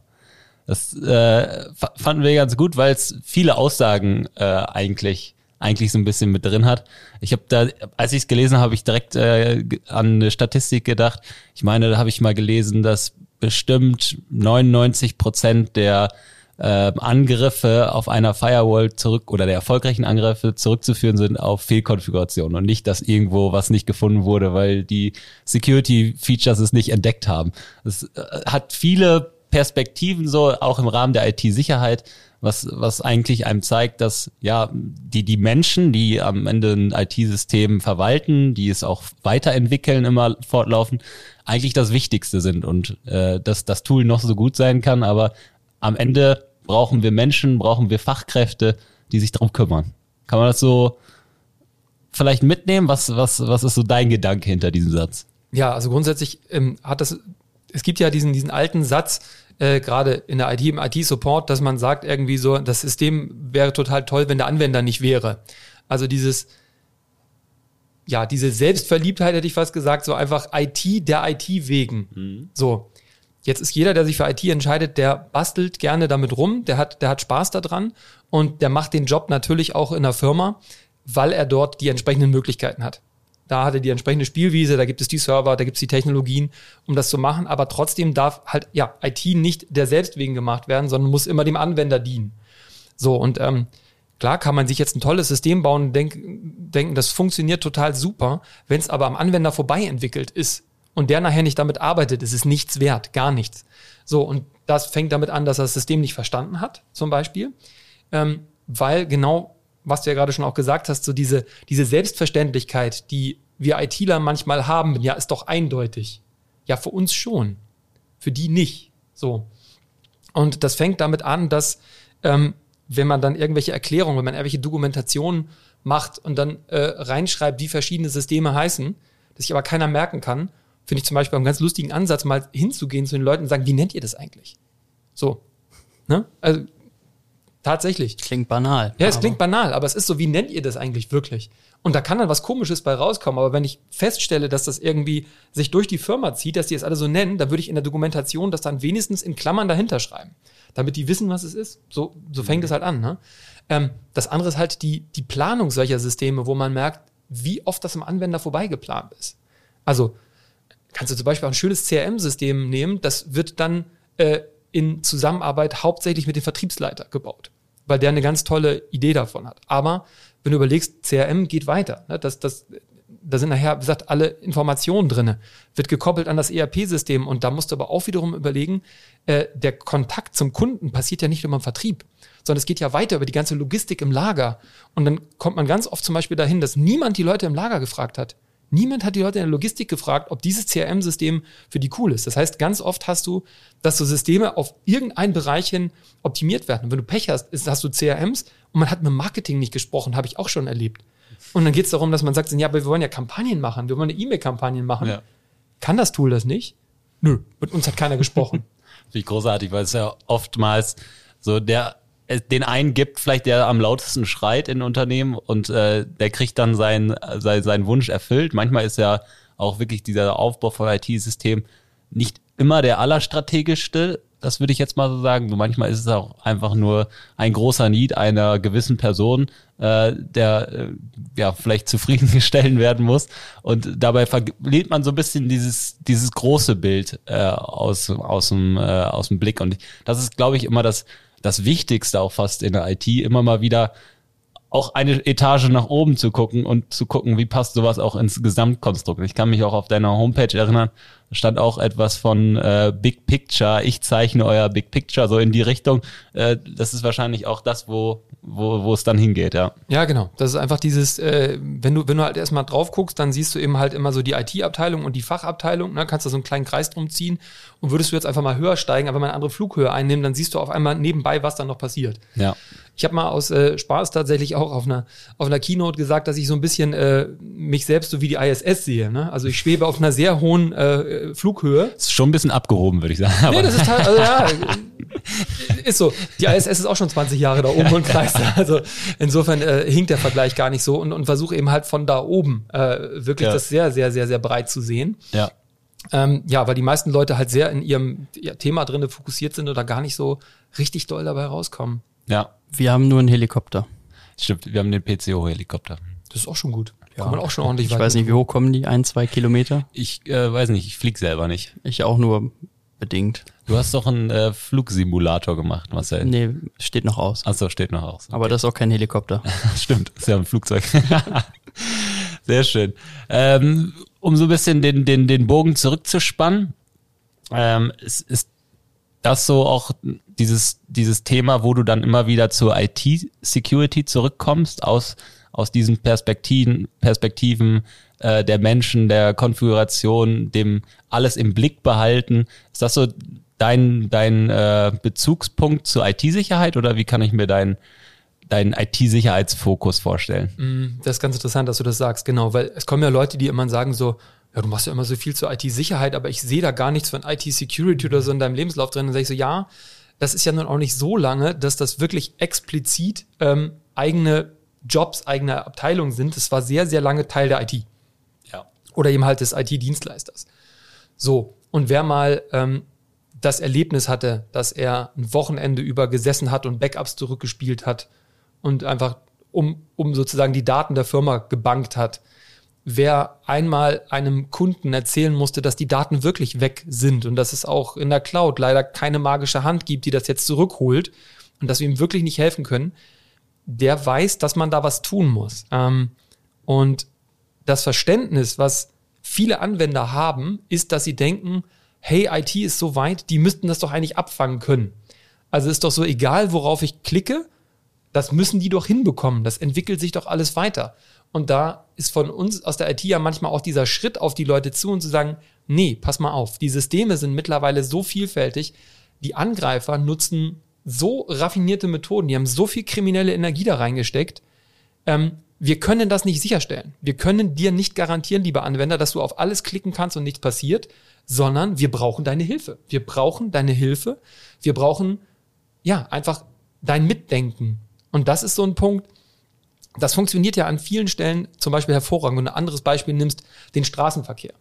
S2: Das äh, fanden wir ganz gut, weil es viele Aussagen äh, eigentlich eigentlich so ein bisschen mit drin hat. Ich habe da, als ich es gelesen habe, ich direkt äh, an eine Statistik gedacht. Ich meine, da habe ich mal gelesen, dass bestimmt 99 Prozent der äh, Angriffe auf einer Firewall zurück oder der erfolgreichen Angriffe zurückzuführen sind auf Fehlkonfiguration und nicht, dass irgendwo was nicht gefunden wurde, weil die Security Features es nicht entdeckt haben. Es äh, hat viele Perspektiven so, auch im Rahmen der IT-Sicherheit, was, was eigentlich einem zeigt, dass ja, die, die Menschen, die am Ende ein IT-System verwalten, die es auch weiterentwickeln, immer fortlaufen, eigentlich das Wichtigste sind und äh, dass das Tool noch so gut sein kann, aber am Ende brauchen wir Menschen, brauchen wir Fachkräfte, die sich darum kümmern. Kann man das so vielleicht mitnehmen? Was, was, was ist so dein Gedanke hinter diesem Satz?
S4: Ja, also grundsätzlich ähm, hat das, es gibt ja diesen, diesen alten Satz, äh, gerade in der IT, im IT-Support, dass man sagt irgendwie so, das System wäre total toll, wenn der Anwender nicht wäre. Also dieses, ja, diese Selbstverliebtheit hätte ich fast gesagt, so einfach IT der IT wegen. Mhm. So. Jetzt ist jeder, der sich für IT entscheidet, der bastelt gerne damit rum, der hat, der hat Spaß daran und der macht den Job natürlich auch in der Firma, weil er dort die entsprechenden Möglichkeiten hat. Da hat er die entsprechende Spielwiese, da gibt es die Server, da gibt es die Technologien, um das zu machen. Aber trotzdem darf halt ja IT nicht der selbst wegen gemacht werden, sondern muss immer dem Anwender dienen. So und ähm, klar kann man sich jetzt ein tolles System bauen und denk, denken, das funktioniert total super. Wenn es aber am Anwender vorbei entwickelt ist und der nachher nicht damit arbeitet, ist es nichts wert, gar nichts. So und das fängt damit an, dass er das System nicht verstanden hat, zum Beispiel, ähm, weil genau was du ja gerade schon auch gesagt hast, so diese, diese Selbstverständlichkeit, die wir ITler manchmal haben, ja, ist doch eindeutig. Ja, für uns schon. Für die nicht. So. Und das fängt damit an, dass, ähm, wenn man dann irgendwelche Erklärungen, wenn man irgendwelche Dokumentationen macht und dann äh, reinschreibt, wie verschiedene Systeme heißen, dass sich aber keiner merken kann, finde ich zum Beispiel einen ganz lustigen Ansatz, mal hinzugehen zu den Leuten und sagen, wie nennt ihr das eigentlich? So. Ne? Also Tatsächlich.
S3: Klingt banal.
S4: Ja, es klingt banal, aber es ist so, wie nennt ihr das eigentlich wirklich? Und da kann dann was Komisches bei rauskommen, aber wenn ich feststelle, dass das irgendwie sich durch die Firma zieht, dass die es alle so nennen, dann würde ich in der Dokumentation das dann wenigstens in Klammern dahinter schreiben, damit die wissen, was es ist. So, so fängt mhm. es halt an. Ne? Ähm, das andere ist halt die, die Planung solcher Systeme, wo man merkt, wie oft das im Anwender vorbeigeplant ist. Also kannst du zum Beispiel auch ein schönes CRM-System nehmen, das wird dann äh, in Zusammenarbeit hauptsächlich mit dem Vertriebsleiter gebaut, weil der eine ganz tolle Idee davon hat. Aber wenn du überlegst, CRM geht weiter. Ne? Das, das, da sind nachher, wie gesagt, alle Informationen drinne, wird gekoppelt an das ERP-System und da musst du aber auch wiederum überlegen, äh, der Kontakt zum Kunden passiert ja nicht nur im Vertrieb, sondern es geht ja weiter über die ganze Logistik im Lager. Und dann kommt man ganz oft zum Beispiel dahin, dass niemand die Leute im Lager gefragt hat. Niemand hat die Leute in der Logistik gefragt, ob dieses CRM-System für die cool ist. Das heißt, ganz oft hast du, dass so Systeme auf irgendeinen Bereich hin optimiert werden. Und wenn du Pech hast, hast du CRMs und man hat mit Marketing nicht gesprochen, habe ich auch schon erlebt. Und dann geht es darum, dass man sagt, ja, aber wir wollen ja Kampagnen machen, wir wollen eine E-Mail-Kampagnen machen. Ja. Kann das Tool das nicht? Nö, mit uns hat keiner gesprochen.
S2: Wie großartig, weil es ja oftmals so der den einen gibt, vielleicht der am lautesten schreit in Unternehmen und äh, der kriegt dann seinen sein, seinen Wunsch erfüllt. Manchmal ist ja auch wirklich dieser Aufbau von IT-System nicht immer der allerstrategischste, das würde ich jetzt mal so sagen. So manchmal ist es auch einfach nur ein großer Need einer gewissen Person, äh, der äh, ja vielleicht zufriedengestellt werden muss. Und dabei verliert man so ein bisschen dieses dieses große Bild äh, aus aus dem äh, aus dem Blick. Und das ist, glaube ich, immer das das Wichtigste auch fast in der IT, immer mal wieder auch eine Etage nach oben zu gucken und zu gucken, wie passt sowas auch ins Gesamtkonstrukt. Ich kann mich auch auf deiner Homepage erinnern, stand auch etwas von äh, Big Picture, ich zeichne euer Big Picture, so in die Richtung. Äh, das ist wahrscheinlich auch das, wo, wo, wo es dann hingeht, ja.
S4: Ja, genau. Das ist einfach dieses, äh, wenn du, wenn du halt erstmal drauf guckst, dann siehst du eben halt immer so die IT-Abteilung und die Fachabteilung, ne, kannst da so einen kleinen Kreis drum ziehen und würdest du jetzt einfach mal höher steigen, aber mal eine andere Flughöhe einnehmen, dann siehst du auf einmal nebenbei, was dann noch passiert.
S2: Ja.
S4: Ich habe mal aus äh, Spaß tatsächlich auch auf einer, auf einer Keynote gesagt, dass ich so ein bisschen äh, mich selbst so wie die ISS sehe. Ne? Also ich schwebe auf einer sehr hohen äh, Flughöhe.
S2: Das ist schon ein bisschen abgehoben, würde ich sagen.
S4: Nee, das ist halt, also, ja, ist so. Die ISS ist auch schon 20 Jahre da oben und kreist. Also insofern äh, hinkt der Vergleich gar nicht so und, und versuche eben halt von da oben äh, wirklich ja. das sehr, sehr, sehr, sehr breit zu sehen.
S2: Ja.
S4: Ähm, ja, weil die meisten Leute halt sehr in ihrem Thema drinne fokussiert sind oder gar nicht so richtig doll dabei rauskommen.
S3: Ja. Wir haben nur einen Helikopter.
S2: Stimmt, wir haben den PCO-Helikopter.
S4: Das ist auch schon gut. Ja. Man auch schon ordentlich
S3: Ich weiß nicht, wie hoch kommen die? Ein, zwei Kilometer?
S2: Ich äh, weiß nicht, ich flieg selber nicht.
S3: Ich auch nur bedingt.
S2: Du hast doch einen äh, Flugsimulator gemacht, Marcel.
S3: Nee, steht noch aus.
S2: Achso, steht noch aus.
S3: Okay. Aber das ist auch kein Helikopter.
S2: Stimmt, ist ja ein Flugzeug. Sehr schön. Ähm, um so ein bisschen den, den, den Bogen zurückzuspannen, ähm, es ist das so auch dieses, dieses Thema, wo du dann immer wieder zur IT-Security zurückkommst, aus, aus diesen Perspektiven, Perspektiven äh, der Menschen, der Konfiguration, dem alles im Blick behalten. Ist das so dein, dein äh, Bezugspunkt zur IT-Sicherheit oder wie kann ich mir deinen deinen IT-Sicherheitsfokus vorstellen?
S4: Mm, das ist ganz interessant, dass du das sagst, genau, weil es kommen ja Leute, die immer sagen so, ja, du machst ja immer so viel zur IT-Sicherheit, aber ich sehe da gar nichts von IT-Security oder so in deinem Lebenslauf drin. Dann sage ich so, ja, das ist ja nun auch nicht so lange, dass das wirklich explizit ähm, eigene Jobs, eigene Abteilungen sind. Das war sehr, sehr lange Teil der IT.
S2: Ja.
S4: Oder eben halt des IT-Dienstleisters. So, und wer mal ähm, das Erlebnis hatte, dass er ein Wochenende über gesessen hat und Backups zurückgespielt hat und einfach um, um sozusagen die Daten der Firma gebankt hat. Wer einmal einem Kunden erzählen musste, dass die Daten wirklich weg sind und dass es auch in der Cloud leider keine magische Hand gibt, die das jetzt zurückholt und dass wir ihm wirklich nicht helfen können, der weiß, dass man da was tun muss. Ähm, und das Verständnis, was viele Anwender haben, ist, dass sie denken, hey, IT ist so weit, die müssten das doch eigentlich abfangen können. Also ist doch so egal, worauf ich klicke, das müssen die doch hinbekommen. Das entwickelt sich doch alles weiter. Und da ist von uns aus der IT ja manchmal auch dieser Schritt auf die Leute zu und zu sagen, nee, pass mal auf, die Systeme sind mittlerweile so vielfältig, die Angreifer nutzen so raffinierte Methoden, die haben so viel kriminelle Energie da reingesteckt, ähm, wir können das nicht sicherstellen. Wir können dir nicht garantieren, lieber Anwender, dass du auf alles klicken kannst und nichts passiert, sondern wir brauchen deine Hilfe. Wir brauchen deine Hilfe. Wir brauchen, ja, einfach dein Mitdenken. Und das ist so ein Punkt, das funktioniert ja an vielen Stellen zum Beispiel hervorragend. Und ein anderes Beispiel nimmst den Straßenverkehr.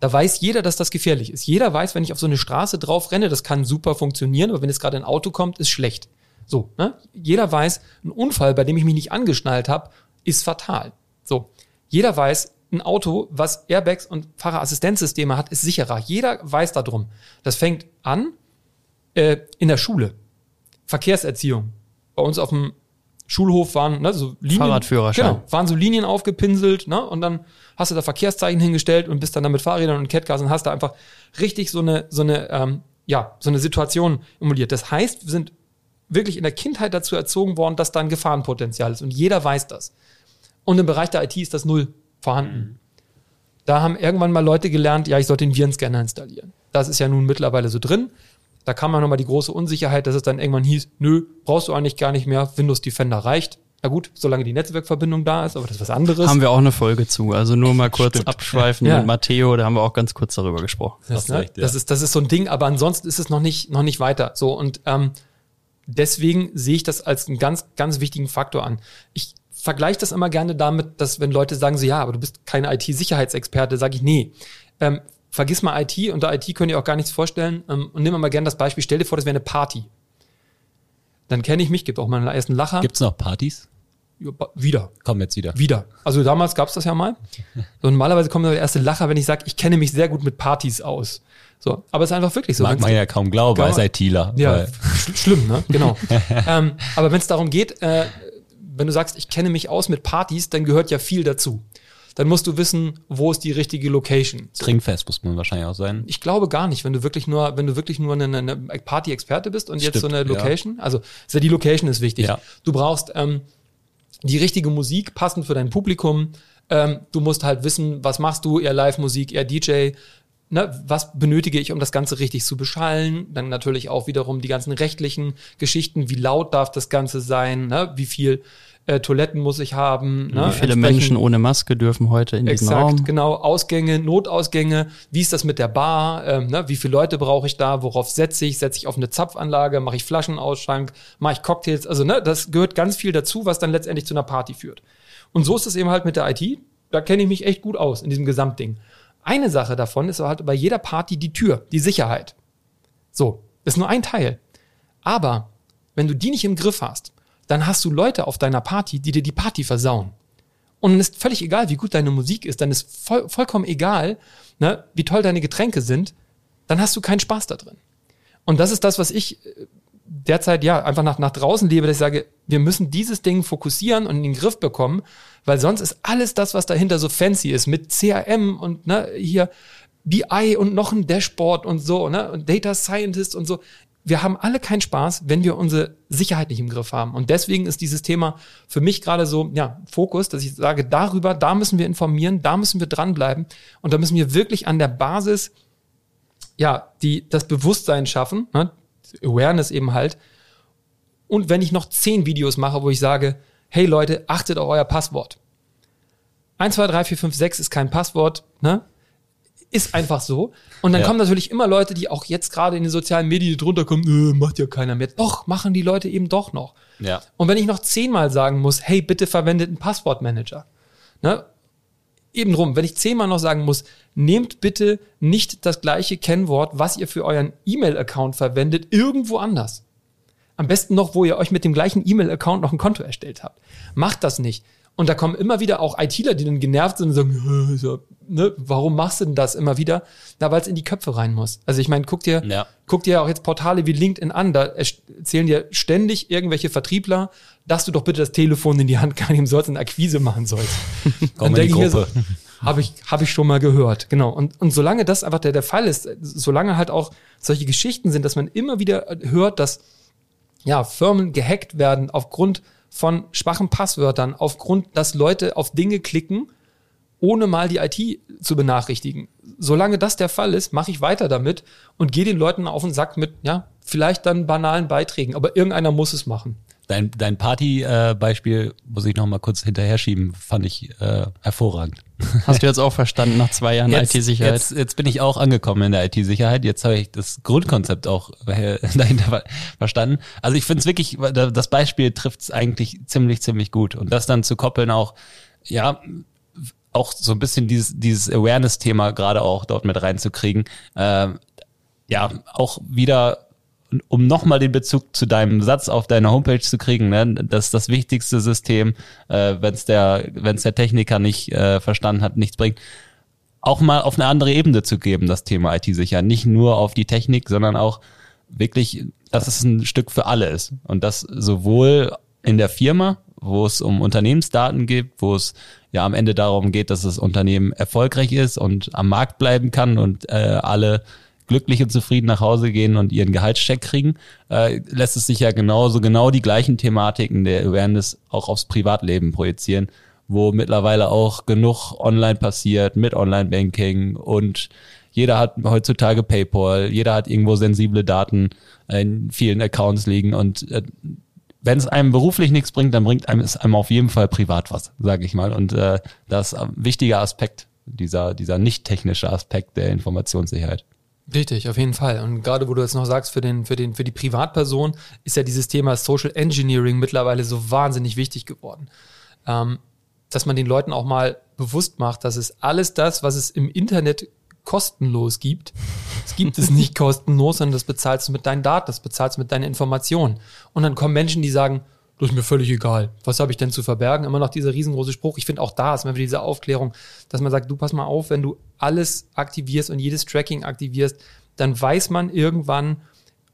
S4: Da weiß jeder, dass das gefährlich ist. Jeder weiß, wenn ich auf so eine Straße drauf renne, das kann super funktionieren, aber wenn jetzt gerade ein Auto kommt, ist schlecht. So, ne? Jeder weiß, ein Unfall, bei dem ich mich nicht angeschnallt habe, ist fatal. So, jeder weiß, ein Auto, was Airbags und Fahrerassistenzsysteme hat, ist sicherer. Jeder weiß darum. Das fängt an äh, in der Schule. Verkehrserziehung. Bei uns auf dem Schulhof waren ne, so Linien.
S3: Fahrradführerschein.
S4: Genau, waren so Linien aufgepinselt, ne? Und dann hast du da Verkehrszeichen hingestellt und bist dann da mit Fahrrädern und Catcars und hast da einfach richtig so eine, so eine, ähm, ja, so eine Situation emuliert. Das heißt, wir sind wirklich in der Kindheit dazu erzogen worden, dass da ein Gefahrenpotenzial ist. Und jeder weiß das. Und im Bereich der IT ist das null vorhanden. Mhm. Da haben irgendwann mal Leute gelernt, ja, ich sollte den Virenscanner installieren. Das ist ja nun mittlerweile so drin. Da kam man nochmal die große Unsicherheit, dass es dann irgendwann hieß, nö, brauchst du eigentlich gar nicht mehr, Windows Defender reicht. Na gut, solange die Netzwerkverbindung da ist, aber das ist was anderes.
S3: Haben wir auch eine Folge zu. Also nur mal kurz Stimmt. abschweifen ja. mit Matteo, da haben wir auch ganz kurz darüber gesprochen.
S4: Das, ne? recht, ja. das, ist, das ist so ein Ding, aber ansonsten ist es noch nicht, noch nicht weiter. So, und ähm, deswegen sehe ich das als einen ganz, ganz wichtigen Faktor an. Ich vergleiche das immer gerne damit, dass wenn Leute sagen so, ja, aber du bist kein IT-Sicherheitsexperte, sage ich, nee. Ähm, vergiss mal IT, unter IT könnt ihr auch gar nichts vorstellen. Ähm, und nimm mal gerne das Beispiel, stell dir vor, das wäre eine Party. Dann kenne ich mich, gibt auch mal einen ersten Lacher.
S2: Gibt's noch Partys?
S4: Wieder.
S2: Kommen jetzt wieder.
S4: Wieder. Also damals gab's das ja mal. So, normalerweise kommt der erste Lacher, wenn ich sage, ich kenne mich sehr gut mit Partys aus. So, aber es ist einfach wirklich so.
S2: Mag man ja kaum glauben als ITler.
S4: Ja, sch schlimm, ne? Genau. ähm, aber wenn es darum geht, äh, wenn du sagst, ich kenne mich aus mit Partys, dann gehört ja viel dazu. Dann musst du wissen, wo ist die richtige Location.
S2: Trinkfest muss man wahrscheinlich auch sein.
S4: Ich glaube gar nicht, wenn du wirklich nur, wenn du wirklich nur eine, eine Party-Experte bist und Stimmt, jetzt so eine Location, ja. also ja die Location ist wichtig. Ja. Du brauchst ähm, die richtige Musik, passend für dein Publikum. Ähm, du musst halt wissen, was machst du, eher Live-Musik, eher DJ ne, was benötige ich, um das Ganze richtig zu beschallen? Dann natürlich auch wiederum die ganzen rechtlichen Geschichten, wie laut darf das Ganze sein, ne? wie viel äh, Toiletten muss ich haben.
S3: Ne? Wie viele Menschen ohne Maske dürfen heute in diesem exakt, Raum?
S4: genau. Ausgänge, Notausgänge. Wie ist das mit der Bar? Ähm, ne? Wie viele Leute brauche ich da? Worauf setze ich? Setze ich auf eine Zapfanlage? Mache ich Flaschenausschank? Mache ich Cocktails? Also ne, das gehört ganz viel dazu, was dann letztendlich zu einer Party führt. Und so ist es eben halt mit der IT. Da kenne ich mich echt gut aus in diesem Gesamtding. Eine Sache davon ist halt bei jeder Party die Tür, die Sicherheit. So, ist nur ein Teil. Aber wenn du die nicht im Griff hast, dann hast du Leute auf deiner Party, die dir die Party versauen. Und dann ist völlig egal, wie gut deine Musik ist, dann ist voll, vollkommen egal, ne, wie toll deine Getränke sind, dann hast du keinen Spaß da drin. Und das ist das, was ich äh, derzeit ja einfach nach, nach draußen lebe, dass ich sage, wir müssen dieses Ding fokussieren und in den Griff bekommen, weil sonst ist alles das, was dahinter so fancy ist, mit CRM und ne, hier BI und noch ein Dashboard und so, ne, und Data Scientist und so. Wir haben alle keinen Spaß, wenn wir unsere Sicherheit nicht im Griff haben. Und deswegen ist dieses Thema für mich gerade so, ja, Fokus, dass ich sage, darüber, da müssen wir informieren, da müssen wir dranbleiben und da müssen wir wirklich an der Basis, ja, die, das Bewusstsein schaffen, ne, Awareness eben halt. Und wenn ich noch zehn Videos mache, wo ich sage, hey Leute, achtet auf euer Passwort. 1, 2, 3, 4, 5, 6 ist kein Passwort, ne? Ist einfach so. Und dann ja. kommen natürlich immer Leute, die auch jetzt gerade in den sozialen Medien drunter kommen, äh, macht ja keiner mehr. Doch, machen die Leute eben doch noch.
S2: Ja.
S4: Und wenn ich noch zehnmal sagen muss, hey, bitte verwendet einen Passwortmanager. Ne? eben drum, wenn ich zehnmal noch sagen muss, nehmt bitte nicht das gleiche Kennwort, was ihr für euren E-Mail-Account verwendet, irgendwo anders. Am besten noch, wo ihr euch mit dem gleichen E-Mail-Account noch ein Konto erstellt habt. Macht das nicht. Und da kommen immer wieder auch ITler, die dann genervt sind und sagen, so, ne, warum machst du denn das immer wieder? Na, weil es in die Köpfe rein muss. Also ich meine, guck dir,
S2: Ja.
S4: guck dir auch jetzt Portale wie LinkedIn an, da erzählen dir ständig irgendwelche Vertriebler, dass du doch bitte das Telefon in die Hand nehmen sollst und Akquise machen sollst.
S2: Komm in die
S4: denk ich mir
S2: Gruppe.
S4: habe ich, hab ich schon mal gehört, genau. Und, und solange das einfach der, der Fall ist, solange halt auch solche Geschichten sind, dass man immer wieder hört, dass ja, Firmen gehackt werden aufgrund von schwachen Passwörtern, aufgrund, dass Leute auf Dinge klicken, ohne mal die IT zu benachrichtigen. Solange das der Fall ist, mache ich weiter damit und gehe den Leuten auf den Sack mit, ja, vielleicht dann banalen Beiträgen, aber irgendeiner muss es machen.
S2: Dein, dein Party-Beispiel muss ich noch mal kurz hinterher schieben, fand ich äh, hervorragend.
S3: Hast du jetzt auch verstanden nach zwei Jahren IT-Sicherheit?
S2: Jetzt, jetzt bin ich auch angekommen in der IT-Sicherheit. Jetzt habe ich das Grundkonzept auch äh, dahinter ver- verstanden. Also ich finde es wirklich, das Beispiel trifft es eigentlich ziemlich, ziemlich gut. Und das dann zu koppeln auch, ja, auch so ein bisschen dieses, dieses Awareness-Thema gerade auch dort mit reinzukriegen. Ähm, ja, auch wieder, um nochmal den Bezug zu deinem Satz auf deiner Homepage zu kriegen, ne, das ist das wichtigste System, äh, wenn es der, wenn's der Techniker nicht äh, verstanden hat, nichts bringt. Auch mal auf eine andere Ebene zu geben, das Thema IT-Sicherheit. Nicht nur auf die Technik, sondern auch wirklich, dass es ein Stück für alle ist. Und das sowohl in der Firma, wo es um Unternehmensdaten geht, wo es ja am Ende darum geht, dass das Unternehmen erfolgreich ist und am Markt bleiben kann und äh, alle glücklich und zufrieden nach Hause gehen und ihren Gehaltscheck kriegen, äh, lässt es sich ja genauso genau die gleichen Thematiken der Awareness auch aufs Privatleben projizieren, wo mittlerweile auch genug online passiert mit Online-Banking und jeder hat heutzutage PayPal, jeder hat irgendwo sensible Daten in vielen Accounts liegen und äh, wenn es einem beruflich nichts bringt, dann bringt einem es einem auf jeden Fall privat was, sage ich mal. Und äh, das ist ein wichtiger Aspekt, dieser, dieser nicht technische Aspekt der Informationssicherheit.
S4: Richtig, auf jeden Fall. Und gerade wo du jetzt noch sagst, für, den, für, den, für die Privatperson ist ja dieses Thema Social Engineering mittlerweile so wahnsinnig wichtig geworden. Ähm, dass man den Leuten auch mal bewusst macht, dass es alles das, was es im Internet kostenlos gibt, es gibt es nicht kostenlos, sondern das bezahlst du mit deinen Daten, das bezahlst du mit deinen Informationen. Und dann kommen Menschen, die sagen, das ist mir völlig egal. Was habe ich denn zu verbergen? Immer noch dieser riesengroße Spruch. Ich finde auch da ist immer wieder diese Aufklärung, dass man sagt, du pass mal auf, wenn du alles aktivierst und jedes Tracking aktivierst, dann weiß man irgendwann,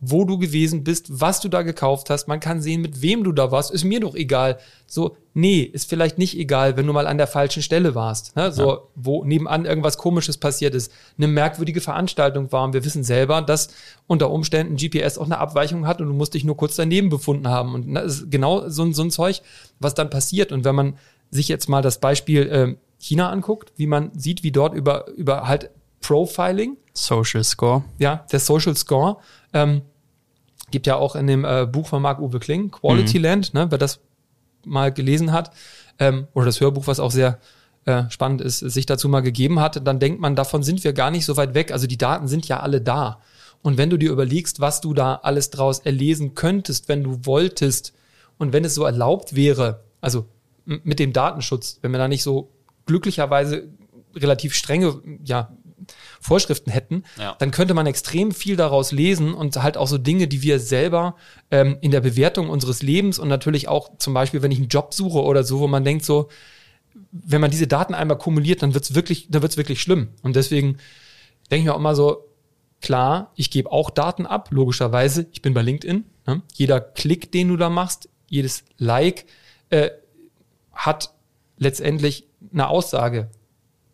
S4: wo du gewesen bist, was du da gekauft hast. Man kann sehen, mit wem du da warst. Ist mir doch egal. So, nee, ist vielleicht nicht egal, wenn du mal an der falschen Stelle warst. Ne? So,
S2: Ja.
S4: wo nebenan irgendwas Komisches passiert ist, eine merkwürdige Veranstaltung war. Und wir wissen selber, dass unter Umständen GPS auch eine Abweichung hat und du musst dich nur kurz daneben befunden haben. Und das ist genau so, ein- so ein Zeug, was dann passiert. Und wenn man sich jetzt mal das Beispiel äh, China anguckt, wie man sieht, wie dort über, über halt Profiling,
S3: Social Score.
S4: ja, der Social Score, ähm, gibt ja auch in dem äh, Buch von Marc-Uwe Kling, Quality Land, ne, wer das mal gelesen hat, ähm, oder das Hörbuch, was auch sehr äh, spannend ist, sich dazu mal gegeben hat, dann denkt man, davon sind wir gar nicht so weit weg. Also die Daten sind ja alle da. Und wenn du dir überlegst, was du da alles draus erlesen könntest, wenn du wolltest, und wenn es so erlaubt wäre, also mit dem Datenschutz, wenn wir da nicht so glücklicherweise relativ strenge, ja, Vorschriften hätten,
S2: Ja.
S4: dann könnte man extrem viel daraus lesen und halt auch so Dinge, die wir selber ähm, in der Bewertung unseres Lebens und natürlich auch zum Beispiel, wenn ich einen Job suche oder so, wo man denkt so, wenn man diese Daten einmal kumuliert, dann wird's wirklich, dann wird's wirklich schlimm. Und deswegen denke ich mir auch immer so, klar, ich gebe auch Daten ab, logischerweise. Ich bin bei LinkedIn. Ne? Jeder Klick, den du da machst, jedes Like äh, hat letztendlich eine Aussage.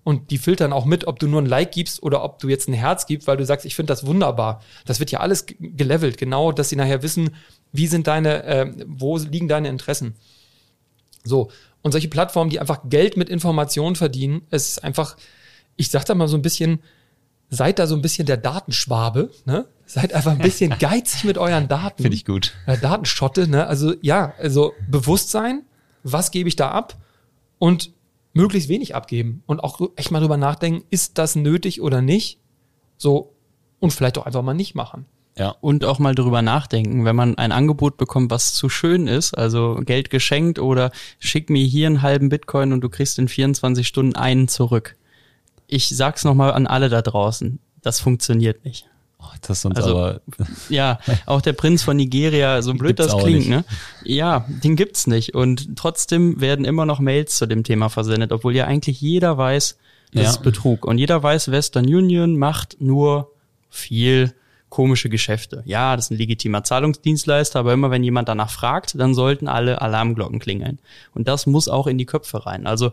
S4: Und die filtern auch mit, ob du nur ein Like gibst oder ob du jetzt ein Herz gibst, weil du sagst, ich finde das wunderbar. Das wird ja alles gelevelt, genau, dass sie nachher wissen, wie sind deine, äh, wo liegen deine Interessen. So, und solche Plattformen, die einfach Geld mit Informationen verdienen, es ist einfach, ich sag da mal so ein bisschen, seid da so ein bisschen der Datenschwabe, ne? Seid einfach ein bisschen geizig mit euren Daten.
S2: Finde ich gut.
S4: Ja, Datenschotte, ne? Also ja, also Bewusstsein, was gebe ich da ab und möglichst wenig abgeben und auch echt mal drüber nachdenken, ist das nötig oder nicht? So und vielleicht auch einfach mal nicht machen.
S2: Ja.
S3: Und auch mal drüber nachdenken, wenn man ein Angebot bekommt, was zu schön ist, also Geld geschenkt oder schick mir hier einen halben Bitcoin und du kriegst in 24 Stunden einen zurück. Ich sag's nochmal an alle da draußen, das funktioniert nicht.
S2: Oh, das uns
S3: Also,
S2: aber
S3: Ja, auch der Prinz von Nigeria, so blöd
S2: Gibt's
S3: das klingt, ne? Ja, den gibt's nicht. Und trotzdem werden immer noch Mails zu dem Thema versendet, obwohl ja eigentlich jeder weiß, das
S2: Ja.
S3: ist Betrug. Und jeder weiß, Western Union macht nur viel komische Geschäfte. Ja, das ist ein legitimer Zahlungsdienstleister, aber immer wenn jemand danach fragt, dann sollten alle Alarmglocken klingeln. Und das muss auch in die Köpfe rein. Also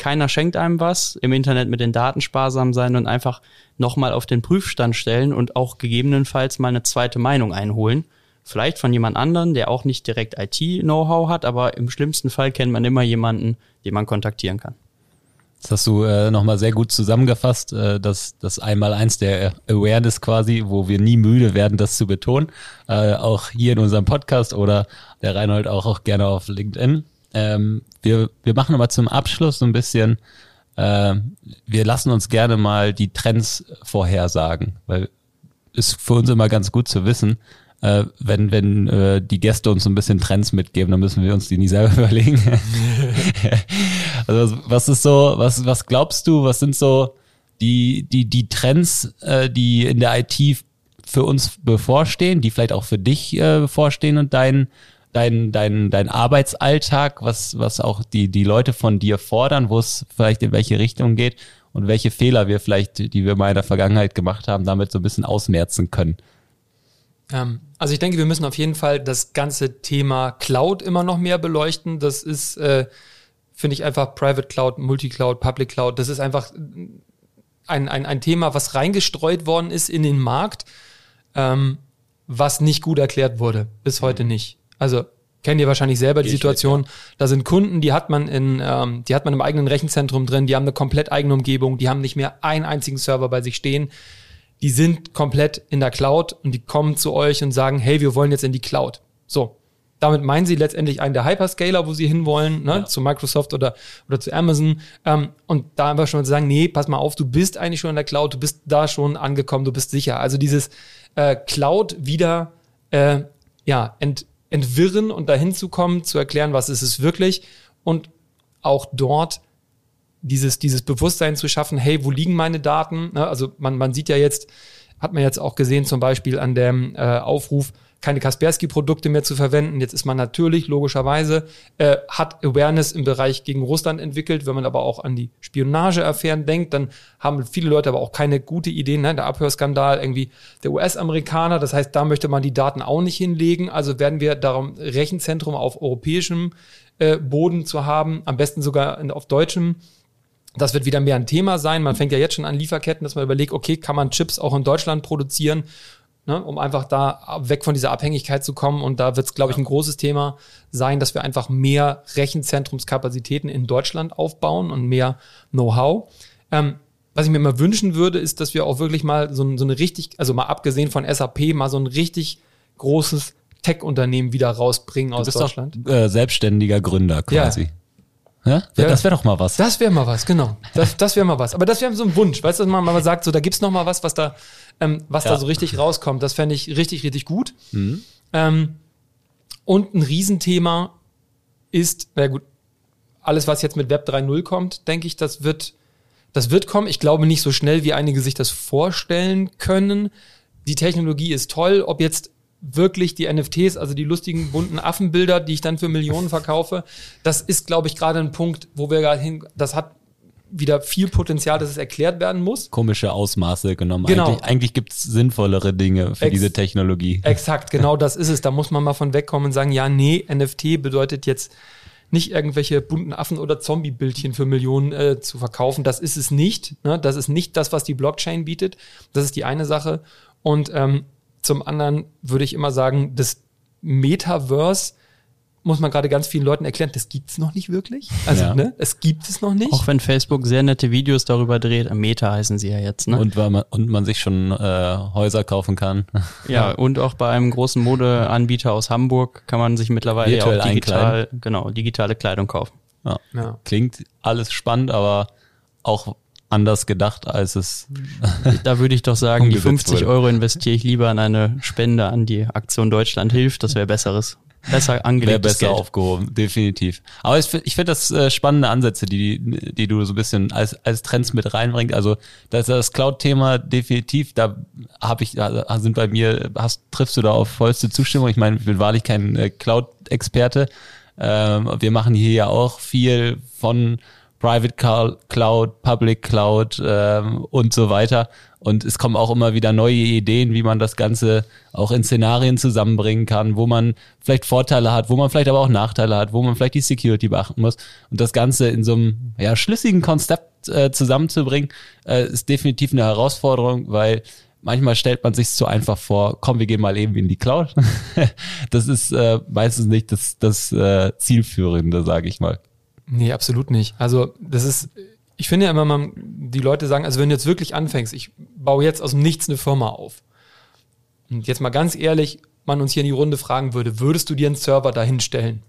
S3: keiner schenkt einem was, im Internet mit den Daten sparsam sein und einfach nochmal auf den Prüfstand stellen und auch gegebenenfalls mal eine zweite Meinung einholen. Vielleicht von jemand anderen, der auch nicht direkt IT-Know-how hat, aber im schlimmsten Fall kennt man immer jemanden, den man kontaktieren kann.
S2: Das hast du äh, nochmal sehr gut zusammengefasst, äh, dass das einmal eins der Awareness quasi, wo wir nie müde werden, das zu betonen. Äh, auch hier in unserem Podcast oder der Reinhold auch, auch gerne auf LinkedIn. Ähm, wir, wir machen aber zum Abschluss so ein bisschen, äh, wir lassen uns gerne mal die Trends vorhersagen, weil ist für uns immer ganz gut zu wissen, äh, wenn, wenn äh, die Gäste uns so ein bisschen Trends mitgeben, dann müssen wir uns die nie selber überlegen. also was ist so, was, was glaubst du, was sind so die, die, die Trends, äh, die in der IT für uns bevorstehen, die vielleicht auch für dich äh, bevorstehen und dein, dein, dein, dein Arbeitsalltag, was, was auch die, die Leute von dir fordern, wo es vielleicht in welche Richtung geht und welche Fehler wir vielleicht, die wir mal in der Vergangenheit gemacht haben, damit so ein bisschen ausmerzen können.
S4: Ähm, also ich denke, wir müssen auf jeden Fall das ganze Thema Cloud immer noch mehr beleuchten. Das ist, äh, finde ich einfach Private Cloud, Multicloud, Public Cloud. Das ist einfach ein, ein, ein Thema, was reingestreut worden ist in den Markt, ähm, was nicht gut erklärt wurde. Bis heute nicht. Also kennt ihr wahrscheinlich selber die
S2: Geht
S4: Situation. Da sind Kunden, die hat man in, ähm, die hat man im eigenen Rechenzentrum drin, die haben eine komplett eigene Umgebung, die haben nicht mehr einen einzigen Server bei sich stehen die sind komplett in der Cloud und die kommen zu euch und sagen, hey, wir wollen jetzt in die Cloud. So. Damit meinen sie letztendlich einen der Hyperscaler, wo sie hinwollen, ne,
S2: Ja.
S4: zu Microsoft oder, oder zu Amazon. Ähm, und da einfach schon zu sagen, nee, pass mal auf, du bist eigentlich schon in der Cloud, du bist da schon angekommen, du bist sicher. Also dieses äh, Cloud wieder äh, ja, ent, entwirren und dahin zu kommen, zu erklären, was ist es wirklich und auch dort dieses, dieses Bewusstsein zu schaffen, hey, wo liegen meine Daten? Ne? Also man, man sieht ja jetzt, hat man jetzt auch gesehen, zum Beispiel an dem äh, Aufruf, keine Kaspersky-Produkte mehr zu verwenden. Jetzt ist man natürlich, logischerweise, äh, hat Awareness im Bereich gegen Russland entwickelt. Wenn man aber auch an die Spionageaffären denkt, dann haben viele Leute aber auch keine gute Ideen. Ne? Der Abhörskandal irgendwie der US-Amerikaner, das heißt, da möchte man die Daten auch nicht hinlegen. Also werden wir darum Rechenzentrum auf europäischem äh, Boden zu haben, am besten sogar auf deutschem. Das wird wieder mehr ein Thema sein. Man fängt ja jetzt schon an Lieferketten, dass man überlegt, okay, kann man Chips auch in Deutschland produzieren, ne, um einfach da weg von dieser Abhängigkeit zu kommen. Und da wird es, glaube ich, ein großes Thema sein, dass wir einfach mehr Rechenzentrumskapazitäten in Deutschland aufbauen und mehr Know-how. Ähm, was ich mir immer wünschen würde, ist, dass wir auch wirklich mal so, so eine richtig, also mal abgesehen von SAP, mal so ein richtig großes Tech-Unternehmen wieder rausbringen
S2: Du
S4: aus Deutschland.
S2: doch äh, selbstständiger Gründer quasi. Ja.
S4: Ja.
S2: Das wäre doch mal was.
S4: Das wäre mal was, genau. Das, das wäre mal was. Aber das wäre so ein Wunsch, weißt du, dass man mal sagt, so da gibt's noch mal was, was da, ähm, was
S2: Ja.
S4: da so richtig rauskommt. Das fände ich richtig, richtig gut. Ähm, und ein Riesenthema ist, na gut, alles, was jetzt mit Web 3.0 kommt, denke ich, das wird, das wird kommen. Ich glaube nicht so schnell, wie einige sich das vorstellen können. Die Technologie ist toll. Ob jetzt wirklich die NFTs, also die lustigen bunten Affenbilder, die ich dann für Millionen verkaufe, das ist, glaube ich, gerade ein Punkt, wo wir gerade hin, das hat wieder viel Potenzial, dass es erklärt werden muss.
S2: Komische Ausmaße genommen.
S4: Genau.
S2: Eigentlich, eigentlich gibt es sinnvollere Dinge für
S4: Ex-
S2: diese Technologie.
S4: Exakt, genau das ist es. Da muss man mal von wegkommen und sagen, ja, nee, NFT bedeutet jetzt nicht irgendwelche bunten Affen oder Zombie-Bildchen für Millionen äh, zu verkaufen. Das ist es nicht. Ne? Das ist nicht das, was die Blockchain bietet. Das ist die eine Sache. Und ähm, zum anderen würde ich immer sagen, das Metaverse muss man gerade ganz vielen Leuten erklären, das gibt es noch nicht wirklich. Also,
S2: Ja.
S4: ne, es gibt es noch nicht.
S3: Auch wenn Facebook sehr nette Videos darüber dreht, Meta heißen sie ja jetzt, ne?
S2: Und, weil man, und man sich schon äh, Häuser kaufen kann.
S3: Ja, und auch bei einem großen Modeanbieter aus Hamburg kann man sich mittlerweile ja
S2: Virtuell
S3: auch digital, genau, digitale Kleidung kaufen.
S2: Ja.
S4: Ja.
S2: Klingt alles spannend, aber auch anders gedacht, als es.
S3: Da würde ich doch sagen, die
S2: Umgesetzt
S3: 50
S2: wurde.
S3: Euro investiere ich lieber in eine Spende an die Aktion Deutschland hilft. Das wäre besseres, besser
S2: Wäre
S3: angelegtes
S2: besser
S3: Geld.
S2: aufgehoben, definitiv. Aber ich, ich finde das äh, spannende Ansätze, die, die du so ein bisschen als, als Trends mit reinbringst. Also das, das Cloud-Thema definitiv, da habe ich, da sind bei mir, hast, triffst du da auf vollste Zustimmung. Ich meine, ich bin wahrlich kein äh, Cloud-Experte. Ähm, wir machen hier ja auch viel von Private Cl- Cloud, Public Cloud ähm, und so weiter. Und es kommen auch immer wieder neue Ideen, wie man das Ganze auch in Szenarien zusammenbringen kann, wo man vielleicht Vorteile hat, wo man vielleicht aber auch Nachteile hat, wo man vielleicht die Security beachten muss. Und das Ganze in so einem ja, schlüssigen Konzept äh, zusammenzubringen, äh, ist definitiv eine Herausforderung, weil manchmal stellt man sich zu einfach vor, komm, wir gehen mal eben in die Cloud. das ist äh, meistens nicht das, das äh, Zielführende, sage ich mal.
S4: Nee, absolut nicht. Also das ist, ich finde ja immer, man, die Leute sagen, also wenn du jetzt wirklich anfängst, ich baue jetzt aus dem Nichts eine Firma auf. Und jetzt mal ganz ehrlich, man uns hier in die Runde fragen würde, würdest du dir einen Server dahin stellen?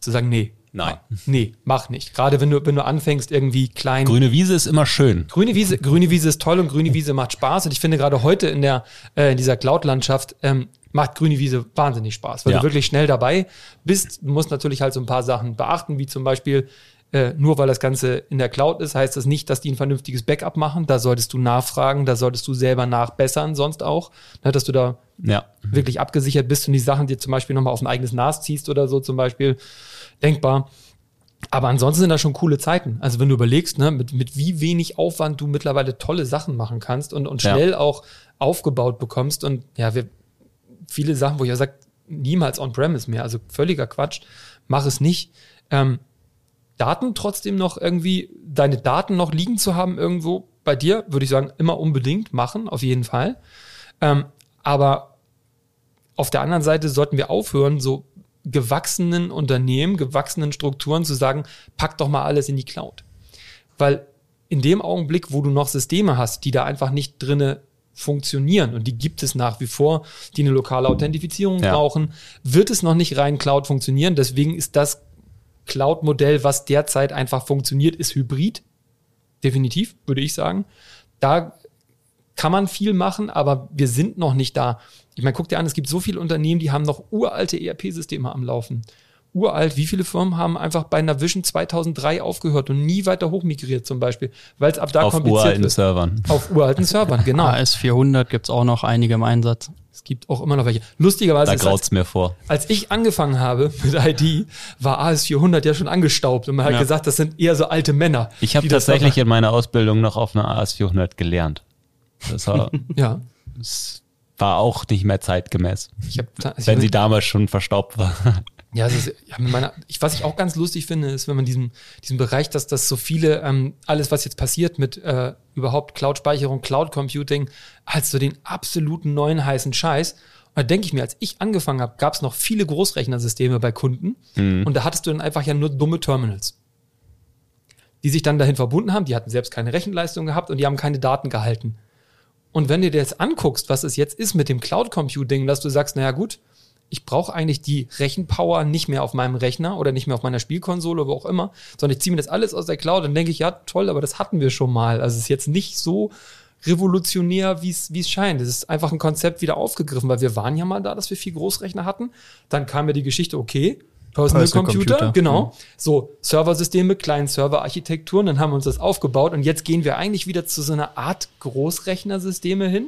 S4: Zu sagen, nee.
S2: Nein.
S4: Nee, mach nicht. Gerade wenn du, wenn du anfängst, irgendwie klein.
S2: Grüne Wiese ist immer schön.
S4: Grüne Wiese, grüne Wiese ist toll und grüne Wiese macht Spaß. Und ich finde gerade heute in der äh, in dieser Cloud-Landschaft ähm, macht grüne Wiese wahnsinnig Spaß, weil
S2: Ja.
S4: du wirklich schnell dabei bist. Du musst natürlich halt so ein paar Sachen beachten, wie zum Beispiel äh, nur weil das Ganze in der Cloud ist, heißt das nicht, dass die ein vernünftiges Backup machen. Da solltest du nachfragen, da solltest du selber nachbessern, sonst auch, ne, dass du da
S2: Ja.
S4: wirklich abgesichert bist und die Sachen dir zum Beispiel nochmal auf ein eigenes NAS ziehst oder so zum Beispiel, denkbar. Aber ansonsten sind das schon coole Zeiten. Also wenn du überlegst, ne, mit, mit wie wenig Aufwand du mittlerweile tolle Sachen machen kannst und, und
S2: Ja.
S4: schnell auch aufgebaut bekommst und ja, wir, viele Sachen, wo ich ja sage, niemals on-premise mehr, also völliger Quatsch, mach es nicht. Ähm, Daten trotzdem noch irgendwie, deine Daten noch liegen zu haben irgendwo bei dir, würde ich sagen, immer unbedingt machen, auf jeden Fall. Ähm, aber auf der anderen Seite sollten wir aufhören, so gewachsenen Unternehmen, gewachsenen Strukturen zu sagen, pack doch mal alles in die Cloud. Weil in dem Augenblick, wo du noch Systeme hast, die da einfach nicht drinne funktionieren und die gibt es nach wie vor, die eine lokale Authentifizierung
S2: Ja.
S4: brauchen, wird es noch nicht rein Cloud funktionieren. Deswegen ist das Cloud-Modell, was derzeit einfach funktioniert, ist Hybrid. Definitiv, würde ich sagen. Da kann man viel machen, aber wir sind noch nicht da. Ich meine, guck dir an, es gibt so viele Unternehmen, die haben noch uralte ERP-Systeme am Laufen. Uralt, wie viele Firmen haben einfach bei Navision 2003 aufgehört und nie weiter hochmigriert zum Beispiel, weil es ab da
S2: Auf
S4: kompliziert
S2: uralten
S4: wird.
S2: Servern.
S4: Auf uralten Servern, genau.
S3: AS400 gibt's auch noch einige im Einsatz.
S4: Es gibt auch immer noch welche. Lustigerweise
S2: Da
S4: als,
S2: graut's mir vor.
S4: als ich angefangen habe mit IT, war AS400 ja schon angestaubt und man hat
S3: Ja.
S4: gesagt, das sind eher so alte Männer.
S2: Ich habe
S4: das
S2: tatsächlich in meiner Ausbildung noch auf einer AS400 gelernt. Das war,
S4: Ja.
S2: das war auch nicht mehr zeitgemäß,
S4: Ich hab, ich
S2: wenn sie damals schon verstaubt war.
S4: Ja, es ist, ja meiner, ich, was ich auch ganz lustig finde, ist, wenn man diesen, diesen Bereich, dass das so viele, ähm, alles, was jetzt passiert mit äh, überhaupt Cloud-Speicherung, Cloud-Computing, als so den absoluten neuen heißen Scheiß. Und da denke ich mir, als ich angefangen habe, gab es noch viele Großrechnersysteme bei Kunden und da hattest du dann einfach ja nur dumme Terminals. Die sich dann dahin verbunden haben, die hatten selbst keine Rechenleistung gehabt und die haben keine Daten gehalten. Und wenn du dir jetzt anguckst, was es jetzt ist mit dem Cloud Computing, dass du sagst, naja gut, ich brauche eigentlich die Rechenpower nicht mehr auf meinem Rechner oder nicht mehr auf meiner Spielkonsole, wo auch immer, sondern ich ziehe mir das alles aus der Cloud und denke ich, ja, toll, aber das hatten wir schon mal. Also es ist jetzt nicht so revolutionär, wie es scheint. Es ist einfach ein Konzept wieder aufgegriffen, weil wir waren ja mal da, dass wir viel Großrechner hatten. Dann kam ja die Geschichte, okay, Personal,
S3: Personal
S4: Computer,
S3: Computer,
S4: genau. So, Serversysteme, kleinen Serverarchitekturen, dann haben wir uns das aufgebaut und jetzt gehen wir eigentlich wieder zu so einer Art Großrechnersysteme hin.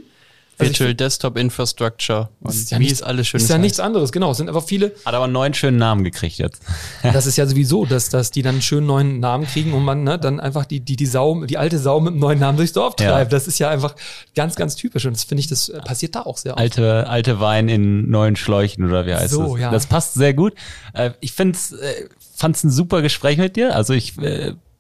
S4: Also
S3: Virtual Desktop Infrastructure. Und
S4: ist ja
S3: wie es alles schön
S4: ist ja nichts anderes, genau. Es sind einfach viele,
S2: Hat aber einen neuen schönen Namen gekriegt jetzt.
S4: das ist ja sowieso, dass, dass die dann einen schönen neuen Namen kriegen und man ne, dann einfach die, die, die Sau, die alte Sau mit einem neuen Namen durchs Dorf
S2: Ja.
S4: treibt. Das ist ja einfach ganz, ganz typisch. Und das finde ich, das äh, passiert da auch sehr oft.
S2: Alte, alte Wein in neuen Schläuchen oder wie heißt
S4: So,
S2: das?
S4: ja.
S2: Das passt sehr gut. Äh, Ich find's, äh, fand's ein super Gespräch mit dir. Also ich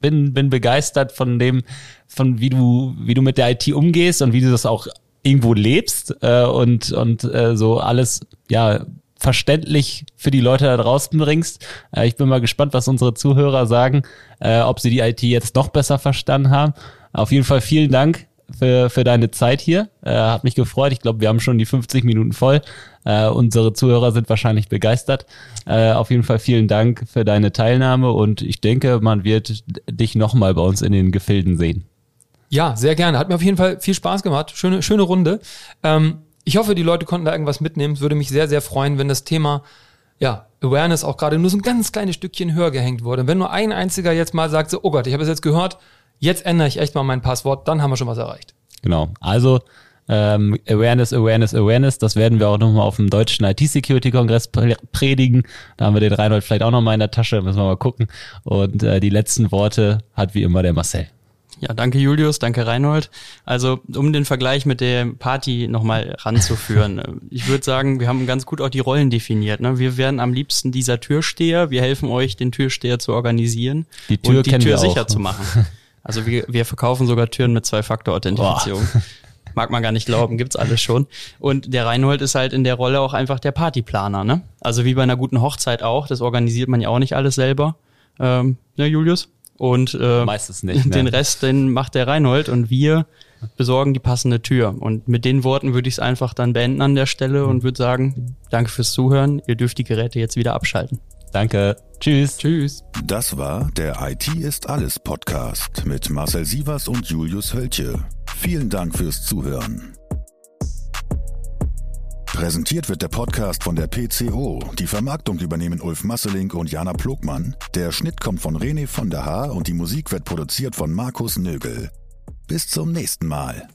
S2: bin, bin begeistert von dem, von wie du, wie du mit der IT umgehst und wie du das auch irgendwo lebst äh, und, und äh, so alles, ja, verständlich für die Leute da draußen bringst. Äh, ich bin mal gespannt, was unsere Zuhörer sagen, äh, ob sie die IT jetzt noch besser verstanden haben. Auf jeden Fall vielen Dank für, für deine Zeit hier. Äh, hat mich gefreut. Ich glaube, wir haben schon die 50 Minuten voll. Äh, unsere Zuhörer sind wahrscheinlich begeistert. Äh, auf jeden Fall vielen Dank für deine Teilnahme und ich denke, man wird dich nochmal bei uns in den Gefilden sehen.
S4: Ja, sehr gerne. Hat mir auf jeden Fall viel Spaß gemacht. Schöne, schöne Runde. Ähm, ich hoffe, die Leute konnten da irgendwas mitnehmen. Es würde mich sehr, sehr freuen, wenn das Thema ja, Awareness auch gerade nur so ein ganz kleines Stückchen höher gehängt wurde. Wenn nur ein einziger jetzt mal sagt, so, oh Gott, ich habe es jetzt gehört, jetzt ändere ich echt mal mein Passwort, dann haben wir schon was erreicht.
S2: Genau. Also ähm, Awareness, Awareness, Awareness. Das werden wir auch nochmal auf dem deutschen IT-Security-Kongress predigen. Da haben wir den Reinhold vielleicht auch nochmal in der Tasche, müssen wir mal gucken. Und äh, die letzten Worte hat wie immer der Marcel.
S3: Ja, danke Julius, danke Reinhold. Also um den Vergleich mit der Party nochmal ranzuführen. ich würde sagen, wir haben ganz gut auch die Rollen definiert. Ne? Wir wären am liebsten dieser Türsteher. Wir helfen euch, den Türsteher zu organisieren
S2: die Tür
S3: und die Tür sicher
S2: auch.
S3: zu machen. Also wir, wir verkaufen sogar Türen mit Zwei-Faktor-Authentifizierung. Mag man gar nicht glauben, gibt's alles schon. Und der Reinhold ist halt in der Rolle auch einfach der Partyplaner. Ne? Also wie bei einer guten Hochzeit auch. Das organisiert man ja auch nicht alles selber. Ähm, ne, Julius? Und äh,
S2: meistens nicht.
S3: Den
S2: ne?
S3: Rest, den macht der Reinhold und wir besorgen die passende Tür. Und mit den Worten würde ich es einfach dann beenden an der Stelle und würde sagen, danke fürs Zuhören. Ihr dürft die Geräte jetzt wieder abschalten.
S2: Danke. Tschüss.
S3: Tschüss.
S1: Das war der IT ist alles Podcast mit Marcel Sievers und Julius Hölche. Vielen Dank fürs Zuhören. Präsentiert wird der Podcast von der PCO. Die Vermarktung übernehmen Ulf Masselink und Jana Plogmann. Der Schnitt kommt von René von der Haar und die Musik wird produziert von Markus Nögel. Bis zum nächsten Mal.